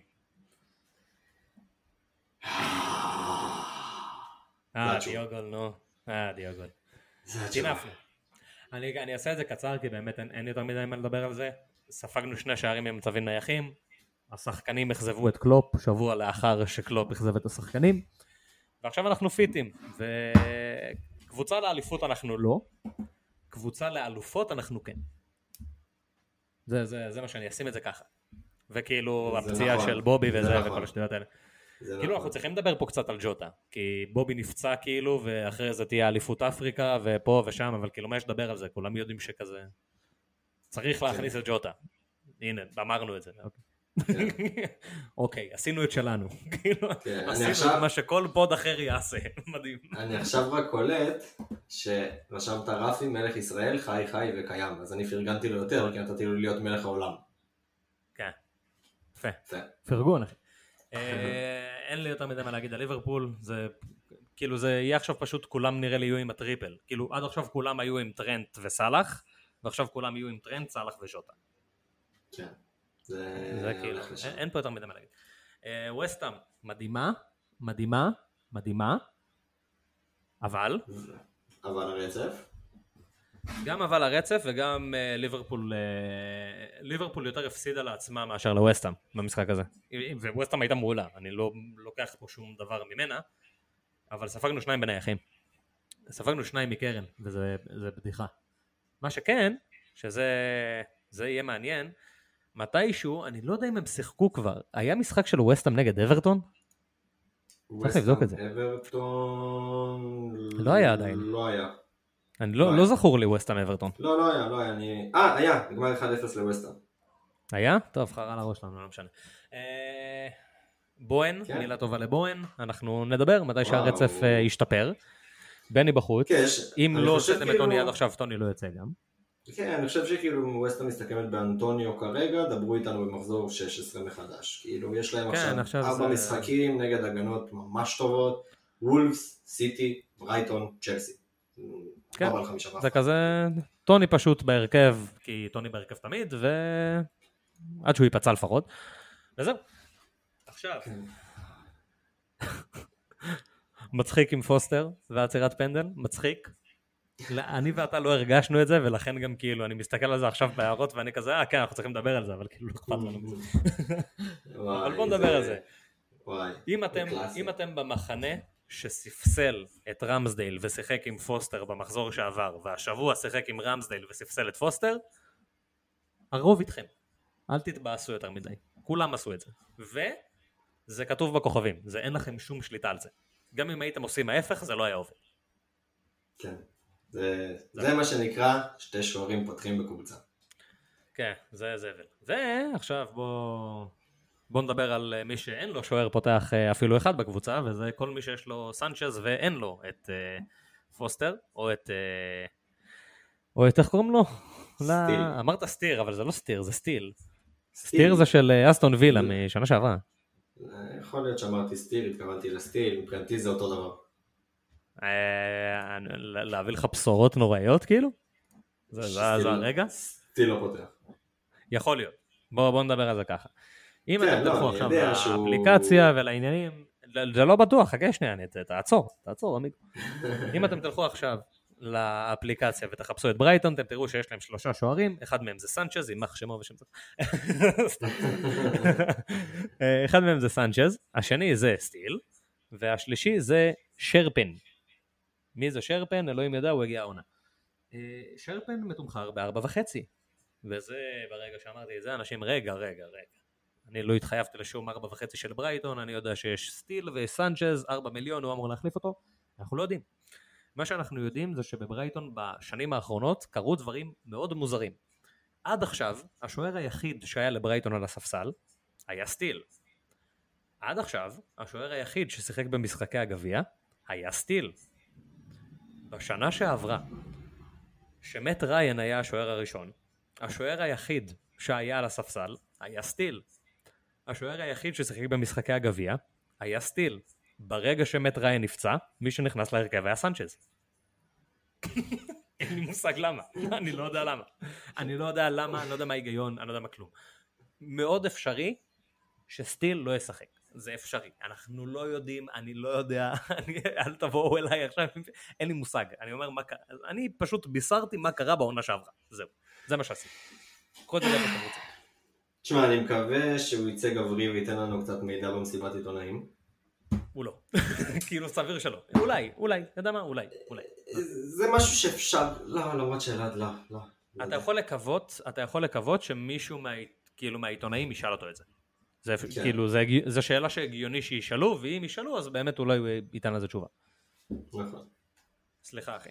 אה. דיוגול, נו. אה, דיוגול. טינפנו. אני, אני אעשה את זה קצר כי באמת אין, אין יותר מדי מה לדבר על זה. ספגנו שני שערים ממצבים נייחים. השחקנים אכזבו את קלופ שבוע לאחר שקלופ אכזב את השחקנים. ועכשיו אנחנו פיטים. וקבוצה לאליפות אנחנו לא. קבוצה לאלופות אנחנו כן. זה, זה, זה מה שאני אשים את זה ככה. וכאילו הפציעה נכון. של בובי זה וזה נכון. וכל השטויות האלה. כאילו נכון. אנחנו צריכים לדבר פה קצת על ג'וטה, כי בובי נפצע כאילו, ואחרי זה תהיה אליפות אפריקה, ופה ושם, אבל כאילו מה יש לדבר על זה? כולם יודעים שכזה... צריך כן. להכניס את ג'וטה. הנה, אמרנו את זה. אוקיי. אוקיי, עשינו את שלנו. כאילו, כן, אני עשינו עכשיו- את מה שכל פוד אחר יעשה. מדהים. אני עכשיו רק קולט שרשמת רפי מלך ישראל חי חי וקיים אז אני פרגנתי לו יותר כי נתתי לו להיות מלך העולם. כן. יפה. פרגון, אחי. אה, אין לי יותר מדי מה להגיד על ליברפול, זה כאילו זה יהיה עכשיו פשוט כולם נראה לי יהיו עם הטריפל. כאילו עד עכשיו כולם היו עם טרנט וסאלח, ועכשיו כולם יהיו עם טרנט, סאלח וז'וטה. כן. זה זה כאילו. אין אין פה יותר מדי מה להגיד. ווסטאם, מדהימה, מדהימה, מדהימה, אבל, אבל הרצף? גם אבל הרצף וגם אה, ליברפול, אה, ליברפול יותר הפסידה לעצמה מאשר לווסטאם במשחק הזה. וווסטאם הייתה מעולה, אני לא לוקח פה שום דבר ממנה, אבל ספגנו שניים בנייחים. ספגנו שניים מקרן, וזה זה בדיחה. מה שכן, שזה זה יהיה מעניין, מתישהו, אני לא יודע אם הם שיחקו כבר, היה משחק של ווסטאם נגד אברטון? צריך לבדוק את זה. אברטון... לא היה עדיין. לא היה. אני לא לא, היה. לא זכור לי ווסטאם אברטון. לא, לא היה, לא היה. אני... אה, היה. נגמר 1-0 לווסטהאם. היה? טוב, חרא על הראש שלנו, לא משנה. אה, בוהן, כן. מילה טובה לבוהן, אנחנו נדבר מתי. שהרצף אה, ישתפר. בני בחוץ, כן, אם לא הוצאתם את כאילו- טוני עד עכשיו, טוני לא יוצא גם. כן, אני חושב שכאילו ווסטהאם מסתכמת באנטוניו כרגע, דברו איתנו במחזור 16 מחדש. כאילו, יש להם כן, עכשיו ארבע זה- משחקים נגד הגנות ממש טובות, וולפס, סיטי, ברייטון, צ'לסי. כן, חמישה זה. כזה, טוני פשוט בהרכב, כי טוני בהרכב תמיד, ועד שהוא ייפצע לפחות. וזהו. עכשיו, כן. מצחיק עם פוסטר ועצירת פנדל, מצחיק. אני ואתה לא הרגשנו את זה, ולכן גם כאילו, אני מסתכל על זה עכשיו בהערות, ואני כזה, אה, כן, אנחנו צריכים לדבר על זה, אבל כאילו, לא אכפת לנו מזה. אבל בוא נדבר על זה. אם אתם במחנה שספסל את רמסדייל ושיחק עם פוסטר במחזור שעבר, והשבוע שיחק עם רמסדייל וספסל את פוסטר, הרוב איתכם. אל תתבאסו יותר מדי. כולם עשו את זה. וזה כתוב בכוכבים, זה אין לכם שום שליטה על זה. גם אם הייתם עושים ההפך, זה לא היה עובד. כן. זה- זה מה שנקרא שתי שוערים פותחים בקבוצה. כן, זה זבל. ועכשיו בוא... בוא נדבר על אה, מי שאין לו שוער פותח אה, אפילו אחד בקבוצה, וזה כל מי שיש לו סנצ'ז ואין לו את אה, פוסטר, או את... או את איך קוראים לו? סטיל. לא, אמרת סטיר, אבל זה לא סטיר, זה סטיל. סטיר זה של אסטון וילה משנה שעברה. יכול להיות שאמרתי סטיל, התכוונתי לסטיל, מבחינתי זה אותו דבר. אה, להביא לך בשורות נוראיות כאילו? זה- הרגע? סטיל לא פותח. יכול להיות. בוא, בוא נדבר על זה ככה. אם כן, אתם לא, תלכו עכשיו לאפליקציה ולעניינים, זה לא בטוח, חכה שנייה, תעצור, תעצור. אם אתם תלכו עכשיו לאפליקציה ותחפשו את ברייטון, אתם תראו שיש להם שלושה שוערים, אחד מהם זה סנצ'ז, יימח שמו ושם. אה, אחד מהם זה סנצ'ז, השני זה סטיל, והשלישי זה שרפן. מי זה שרפן? אלוהים ידע, הוא הגיע העונה. אה, שרפן מתומחר בארבע וחצי. וזה, ברגע שאמרתי את זה, אנשים, רגע, רגע, רגע. אני לא התחייבתי לשום ארבע וחצי של ברייטון, אני יודע שיש סטיל וסנצ'ז, ארבע מיליון, הוא אמור להחליף אותו. אנחנו לא יודעים. מה שאנחנו יודעים זה שבברייטון בשנים האחרונות קרו דברים מאוד מוזרים. עד עכשיו, השוער היחיד שהיה לברייטון על הספסל היה סטיל. עד עכשיו, השוער היחיד ששיחק במשחקי הגביע היה סטיל. בשנה שעברה, שמט ריין היה השוער הראשון, השוער היחיד שהיה על הספסל היה סטיל. השוער היחיד ששיחק במשחקי הגביע היה סטיל. ברגע שמת ריין נפצע, מי שנכנס להרכב היה סנצ'ז. אין לי מושג למה, אני לא יודע למה. אני לא יודע למה, אני לא יודע מה ההיגיון, אני לא יודע מה כלום. מאוד אפשרי שסטיל לא ישחק. זה אפשרי. אנחנו לא יודעים, אני לא יודע, אני, אל תבואו אליי עכשיו, אין לי מושג. אני אומר מה קרה, אני פשוט בישרתי מה קרה בעונה שעברה. זהו, זה מה שעשיתי. קחו את זה לאיפה שאתם רוצים. תשמע, אני מקווה שהוא יצא גברי וייתן לנו קצת מידע במסיבת עיתונאים. הוא לא. כאילו סביר שלא. אולי, אולי, אתה יודע מה? אולי, אולי. זה משהו שאפשר, לא, למרות שאלעד, לא, לא. אתה יכול לקוות, אתה יכול לקוות שמישהו כאילו מהעיתונאים ישאל אותו את זה. זה כן. כאילו, זה, זה שאלה שהגיוני שישאלו, ואם ישאלו אז באמת אולי הוא ייתן לזה תשובה. נכון. סליחה אחי.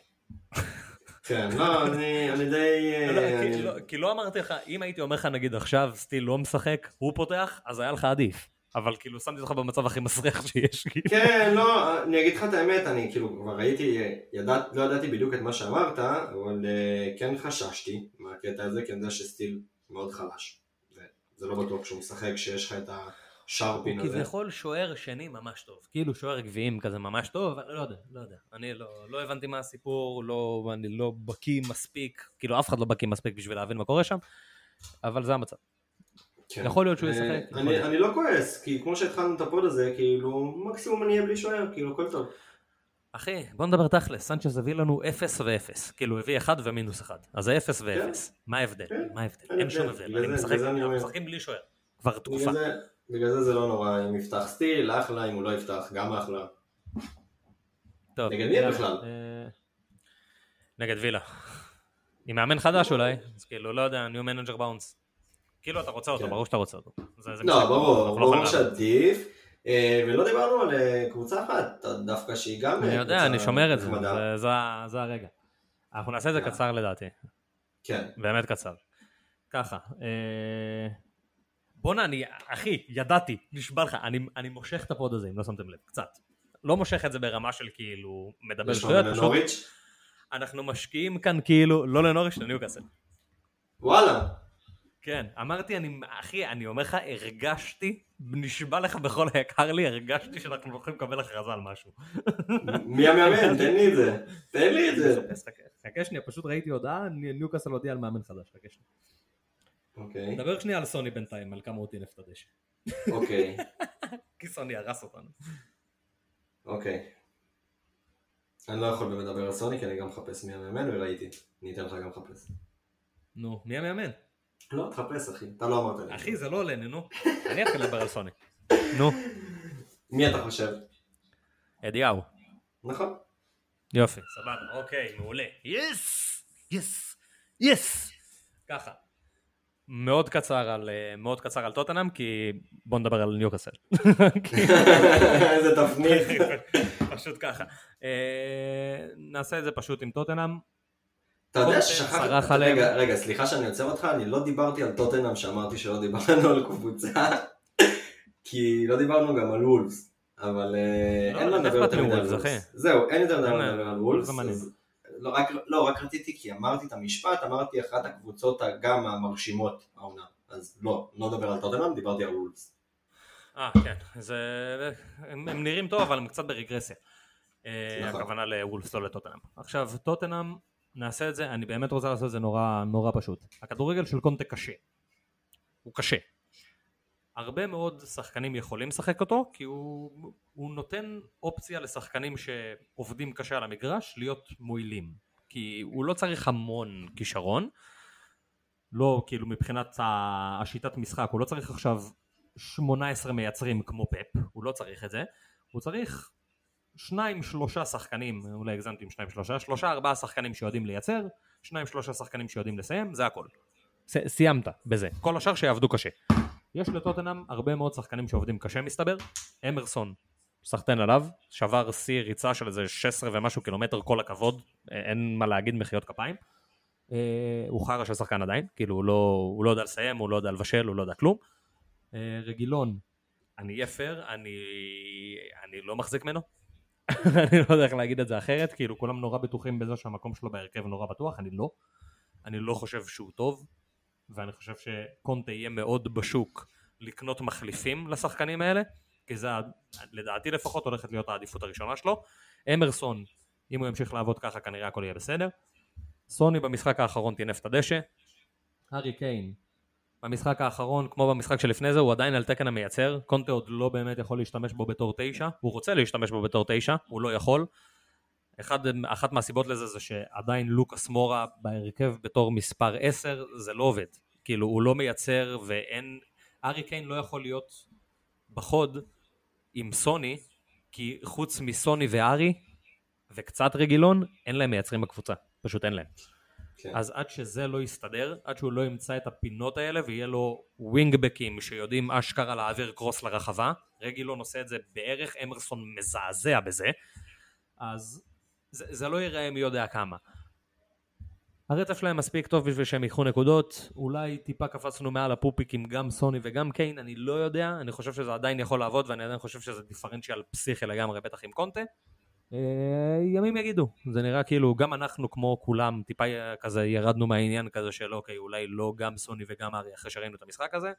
כן, לא, אני אני די... לא, כי, אני- לא, כי לא אמרתי לך, אם הייתי אומר לך נגיד עכשיו סטיל לא משחק, הוא פותח, אז היה לך עדיף. אבל כאילו שמתי אותך במצב הכי מסריח שיש. כאילו. כן, לא, אני אגיד לך את האמת, אני כאילו כבר ראיתי, ידעת, לא ידעתי בדיוק את מה שאמרת, אבל אה, כן חששתי מהקטע הזה, כי אני יודע שסטיל מאוד חלש. זה- לא בטוח שהוא משחק, שיש לך את השרפין הוא הזה. כביכול שוער שני ממש טוב. כאילו שוער גביעים כזה ממש טוב, אבל לא יודע, לא יודע. אני לא, לא הבנתי מה הסיפור, לא, אני לא בקיא מספיק, כאילו אף אחד לא בקיא מספיק בשביל להבין מה קורה שם, אבל זה המצב. כן. יכול להיות שהוא אה, ישחק, אני-. אני לא כועס, כי כמו שהתחלנו את ה pod הזה, כאילו, מקסימום אני אהיה בלי שוער, כאילו, הכל טוב. אחי, בוא נדבר תכלס, סנצ'ז הביא לנו 0 ו-0, כאילו הביא 1 ומינוס 1, אז זה 0 ו-0, מה ההבדל? כן. מה ההבדל? אין אין שום הבדל. אני משחק, בגלל זה אני אנחנו. משחקים בלי שוער, כבר תקופה. בגלל זה, בגלל זה זה לא נורא, אם יפתח סטיל, אחלה, אם הוא לא יפתח, גם אחלה. טוב, נגד מי בכלל? אה, נגד וילה. עם מאמן חדש אולי, אז כאילו, לא יודע, new manager bounce. כאילו אתה רוצה אותו, כן. ברור שאתה רוצה אותו. זה- זה לא, ברור, לא ברור יכולים שעדיף. אה, ולא דיברנו על אה, קבוצה אחת, דווקא שהיא גם אה, אני יודע, קבוצה אני שומר את זה. זה- הרגע. אנחנו נעשה את זה. קצר לדעתי, כן. באמת קצר. ככה, אה, בואנה, אני, אחי, ידעתי, נשבע לך, אני, אני מושך את הפוד הזה, אם לא שמתם לב, קצת. לא מושך את זה ברמה של כאילו, מדבר שטויות, פשוט לנוריץ'? אנחנו משקיעים כאן כאילו, לא לנוריש, לניוקאסל. וואלה. כן, אמרתי, אני, אחי, אני אומר לך, הרגשתי, נשבע לך בכל היקר לי, הרגשתי שאנחנו הולכים לקבל הכרזה על משהו. מי המאמן? תן לי את זה. תן לי את זה. חכה, שנייה, פשוט ראיתי הודעה, ניוקאסל הודיע על מאמן חדש, חכה שנייה. אוקיי, נדבר שנייה על סוני בינתיים, על כמה הוא טינף את הדשא. אוקיי, כי סוני הרס אותנו. אוקיי. אני לא יכול באמת לדבר על סוני, כי אני גם מחפש מי המאמן, וראיתי. אני אתן לך גם לחפש. נו, מי המאמן? לא, תחפש אחי, אתה לא אמרת לי. אחי, זה לא עולה, נו. אני אתחיל לדבר על סוני. נו, מי אתה חושב? אדיהו. נכון. יופי, סבבה, אוקיי, מעולה. יס! יס! יס! ככה. מאוד קצר על, אה, מאוד קצר על טוטנאם, כי בוא נדבר על ניוקאסל. איזה תפנית. פשוט ככה. אה, נעשה את זה פשוט עם טוטנאם. אתה יודע ששכחתי. רגע, רגע, סליחה שאני עוצר אותך, אני לא דיברתי על טוטנאם שאמרתי שלא דיברנו על קבוצה, כי לא דיברנו גם על וולפס, אבל אה, לא, אין מה איך לדבר יותר מדי על וולפס, וולפס. זהו, אין יותר מדי לדבר על וולפס, מעניין. אז לא, רק- לא, רק רציתי כי אמרתי את המשפט, אמרתי אחת הקבוצות גם המרשימות העונה, אז לא, לא מדבר על טוטנאם, דיברתי על וולפס. אה, כן. זה... הם, הם נראים טוב, אבל הם קצת ברגרסיה. אה, נכון. הכוונה לוולפס, לא לטוטנאם. עכשיו, טוטנאם, נעשה את זה, אני באמת רוצה לעשות את זה נורא, נורא פשוט. הכדורגל של קונטה קשה. הוא קשה. הרבה מאוד שחקנים יכולים לשחק אותו, כי הוא, הוא נותן אופציה לשחקנים שעובדים קשה על המגרש להיות מועילים. כי הוא לא צריך המון כישרון, לא כאילו מבחינת השיטת משחק, הוא לא צריך עכשיו 18 מייצרים כמו פפ, הוא לא צריך את זה, הוא צריך שניים שלושה שחקנים, אולי הגזמתי עם שניים שלושה, שלושה ארבעה שחקנים שיודעים לייצר, שניים שלושה שחקנים שיודעים לסיים, זה הכל. ס- סיימת בזה, כל השאר שיעבדו קשה. יש לטוטנאם הרבה מאוד שחקנים שעובדים קשה מסתבר, אמרסון, סחטיין עליו, שבר שיא ריצה של איזה 16 ומשהו קילומטר כל הכבוד, אה, אין מה להגיד מחיאות כפיים. אה, הוא חרא של שחקן עדיין, כאילו הוא לא, הוא לא יודע לסיים, הוא לא יודע לבשל, הוא לא יודע כלום. אה, רגילון, אני אהיה פייר, אני, אני לא מחזיק ממנו. אני לא יודע איך להגיד את זה אחרת, כאילו כולם נורא בטוחים בזה שהמקום שלו בהרכב נורא בטוח, אני לא. אני לא חושב שהוא טוב, ואני חושב שקונטה יהיה מאוד בשוק לקנות מחליפים לשחקנים האלה, כי זה לדעתי לפחות הולכת להיות העדיפות הראשונה שלו. אמרסון, אם הוא ימשיך לעבוד ככה כנראה הכל יהיה בסדר. סוני במשחק האחרון טינף את הדשא. הארי קיין במשחק האחרון, כמו במשחק שלפני זה, הוא עדיין על תקן המייצר. קונטה עוד לא באמת יכול להשתמש בו בתור תשע. הוא רוצה להשתמש בו בתור תשע, הוא לא יכול. אחד, אחת מהסיבות לזה זה שעדיין לוקאס מורה בהרכב בתור מספר 10, זה לא עובד. כאילו, הוא לא מייצר ואין... ארי קיין לא יכול להיות בחוד עם סוני, כי חוץ מסוני וארי, וקצת רגילון, אין להם מייצרים בקבוצה. פשוט אין להם. כן. אז עד שזה לא יסתדר, עד שהוא לא ימצא את הפינות האלה ויהיה לו ווינגבקים שיודעים אשכרה להעביר קרוס לרחבה, רגילון עושה את זה בערך, אמרסון מזעזע בזה, אז זה, זה לא ייראה מי יודע כמה. הרצף שלהם מספיק טוב בשביל שהם ייקחו נקודות, אולי טיפה קפצנו מעל הפופיק עם גם סוני וגם קיין, אני לא יודע, אני חושב שזה עדיין יכול לעבוד ואני עדיין חושב שזה דיפרנציאל פסיכי לגמרי, בטח עם קונטה. אה, ימים יגידו, זה נראה כאילו גם אנחנו כמו כולם טיפה כזה ירדנו מהעניין כזה של אוקיי אולי לא גם סוני וגם ארי אחרי שראינו את המשחק הזה.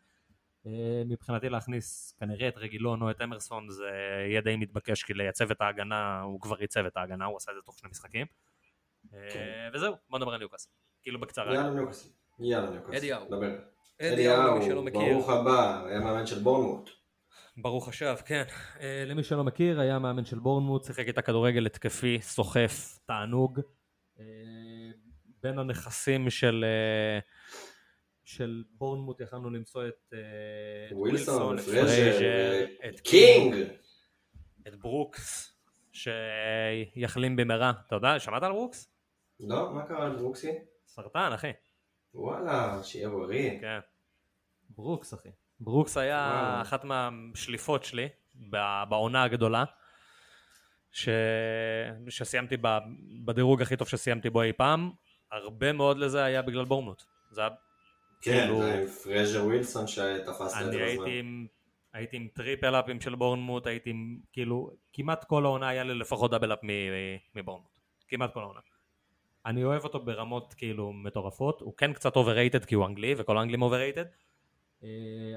אה, מבחינתי להכניס כנראה את רגילון או את אמרסון זה יהיה די מתבקש כי לייצב את ההגנה הוא כבר ייצב את ההגנה הוא עשה את זה תוך שני משחקים. אה, כן. וזהו בוא נדבר על ניוקאסל כאילו בקצרה. יאללה ניוקאסל. יאללה ניוקאסל. אדי האו. דבר. אדי האו ברוך הבא היה מאמן של בורנמוט. ברוך השב, כן. אה, למי שלא מכיר, היה מאמן של בורנמוט, שיחק את הכדורגל התקפי, סוחף, תענוג. אה, בין הנכסים של, אה, של בורנמוט יכלנו למצוא את אה, ווילסון, את פרייזר, את קינג, את ברוקס, שיחלים במהרה. אתה יודע, שמעת על ברוקס? לא, מה קרה לברוקסי? סרטן, אחי. וואלה, שיהיה בריא. כן. ברוקס, אחי. ברוקס היה וואו. אחת מהשליפות שלי בעונה הגדולה, ש... שסיימתי ב... בדירוג הכי טוב שסיימתי בו אי פעם, הרבה מאוד לזה היה בגלל בורנמוט. זה היה כן, כאילו... זה עם פרייזר ווילסון שתפסת את זה בזמן. הייתי עם, הייתי עם triple up ים של בורנמוט, הייתי עם, כאילו, כמעט כל העונה היה לי לפחות double up מבורנמוט. כמעט כל העונה. אני אוהב אותו ברמות כאילו מטורפות, הוא כן קצת overrated כי הוא אנגלי וכל האנגלים overrated, אה,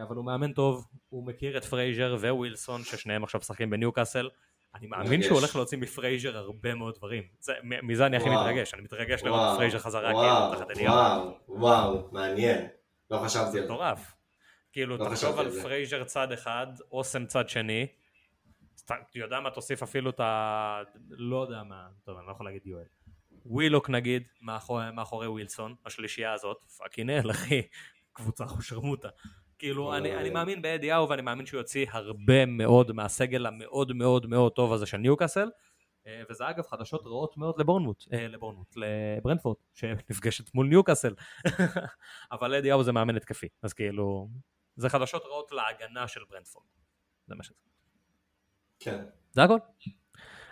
אבל הוא מאמן טוב, הוא מכיר את פרייזר ווילסון ששניהם עכשיו משחקים בניוקאסל. אני מאמין שהוא הולך להוציא מפרייזר הרבה מאוד דברים. זה, מזה אני הכי מתרגש, אני מתרגש לראות את פרייזר חזרה כאילו תחת אדי האו. וואו, וואו, מעניין. לא חשבתי על זה. מטורף. כאילו, לא תחשוב על פרייזר צד אחד, ASM צד שני. אתה יודע מה, תוסיף אפילו את ה... לא יודע מה, טוב, אני לא יכול להגיד יואל. ווילוק נגיד, מאחורי, מאחורי ווילסון, השלישייה הזאת, fucking hell אחי, קבוצה אחושרמוטה. כאילו, אני, אני מאמין באדי האו ואני מאמין שהוא יוציא הרבה מאוד מהסגל המאוד מאוד מאוד טוב הזה של ניוקאסל. אה, וזה אגב חדשות רעות מאוד לבורנמוט, אה, לבורנמוט, לברנפורד, שנפגשת מול ניוקאסל. אבל אדי האו זה מאמן התקפי, אז כאילו, זה חדשות רעות להגנה של ברנפורד. זה מה שזה. כן. זה הכל.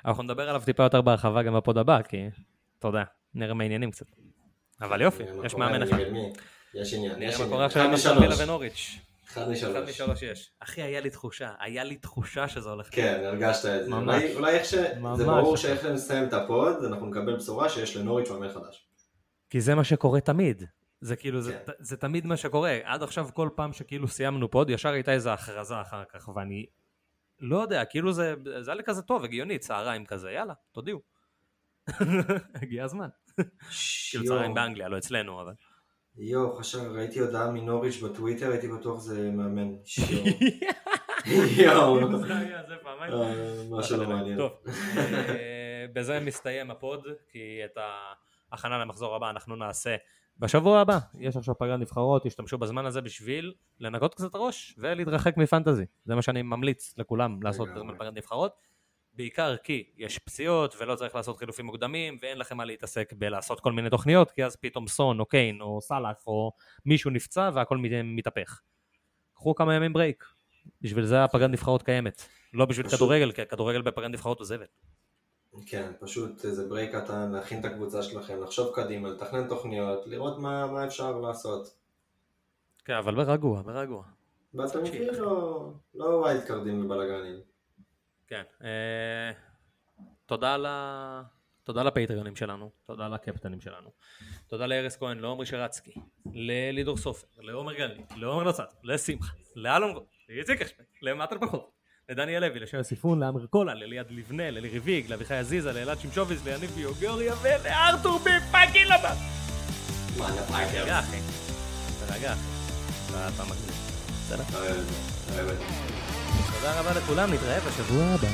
אנחנו נדבר עליו טיפה יותר בהרחבה גם בפוד הבא, כי, אתה יודע, נראה מהעניינים קצת. אבל יופי, יש מאמן אחד. יש עניין, יש עניין. אחד משלוש. ונוריץ'. אחד משלוש. אחד משלוש יש. אחי, היה לי תחושה, היה לי תחושה שזה הולך. כן, הרגשת את זה. ממש. אולי איך ש... זה ברור שאיך נסיים את ה pod, אנחנו נקבל בשורה שיש לנוריץ' מאמן חדש. כי זה מה שקורה תמיד. זה כאילו, זה, כן. זה תמיד מה שקורה. עד עכשיו כל פעם שכאילו סיימנו pod, ישר הייתה איזו הכרזה אחר כך, ואני לא יודע, כאילו זה, זה היה לי כזה טוב, הגיוני, צהריים כזה, יאללה, תודיעו. הגיע הזמן. כאילו צהריים באנגליה, לא אצלנו, אבל... יואו, חשב, ראיתי הודעה מנוריץ' בטוויטר, הייתי בטוח זה מאמן. יואו. אה, משהו לא מעניין. טוב, אה, בזה מסתיים הפוד, כי את ההכנה למחזור הבא אנחנו נעשה בשבוע הבא. יש עכשיו פגרת נבחרות, תשתמשו בזמן הזה בשביל לנקות קצת הראש ולהתרחק מפנטזי. זה מה שאני ממליץ לכולם לעשות בזמן פגרת נבחרות. בעיקר כי יש פציעות ולא צריך לעשות חילופים מוקדמים ואין לכם מה להתעסק בלעשות כל מיני תוכניות כי אז פתאום סון או קיין או סאלח או מישהו נפצע והכל מתהפך. קחו כמה ימים break, בשביל זה הפגרת נבחרות קיימת, לא בשביל פשוט... כדורגל, כי הכדורגל בפגרת נבחרות הוא זבל. כן, פשוט איזה break קטן, להכין את הקבוצה שלכם, לחשוב קדימה, לתכנן תוכניות, לראות מה, מה אפשר לעשות. כן, אבל ברגוע, ברגוע. ואתה מבין, לא, לא wild card ים ובלאגנים. כן. אה, תודה ל... תודה לפטריונים שלנו, תודה לקפטנים שלנו, תודה לארז כהן, לעומרי שרצקי, ללידור סופר, לעומר גלנית, לעומר נוצת, לשמחה, לאלון גול, לאיציק אשפט, למטר פחות, לדניאל לוי, לשי סיפון, לאמר קולה, לליעד לבנה, ללי ריביג, לאביחי עזיזה, לאלעד שמשוביץ, ליניב ביוגוריה ולארתור בפאקינג לבא. מה, אני פאקר. תרגע אחי, תרגע אחי. אתה אתה מגניב. בסדר. תודה רבה לכולם, נתראה בשבוע הבא.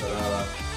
תודה רבה.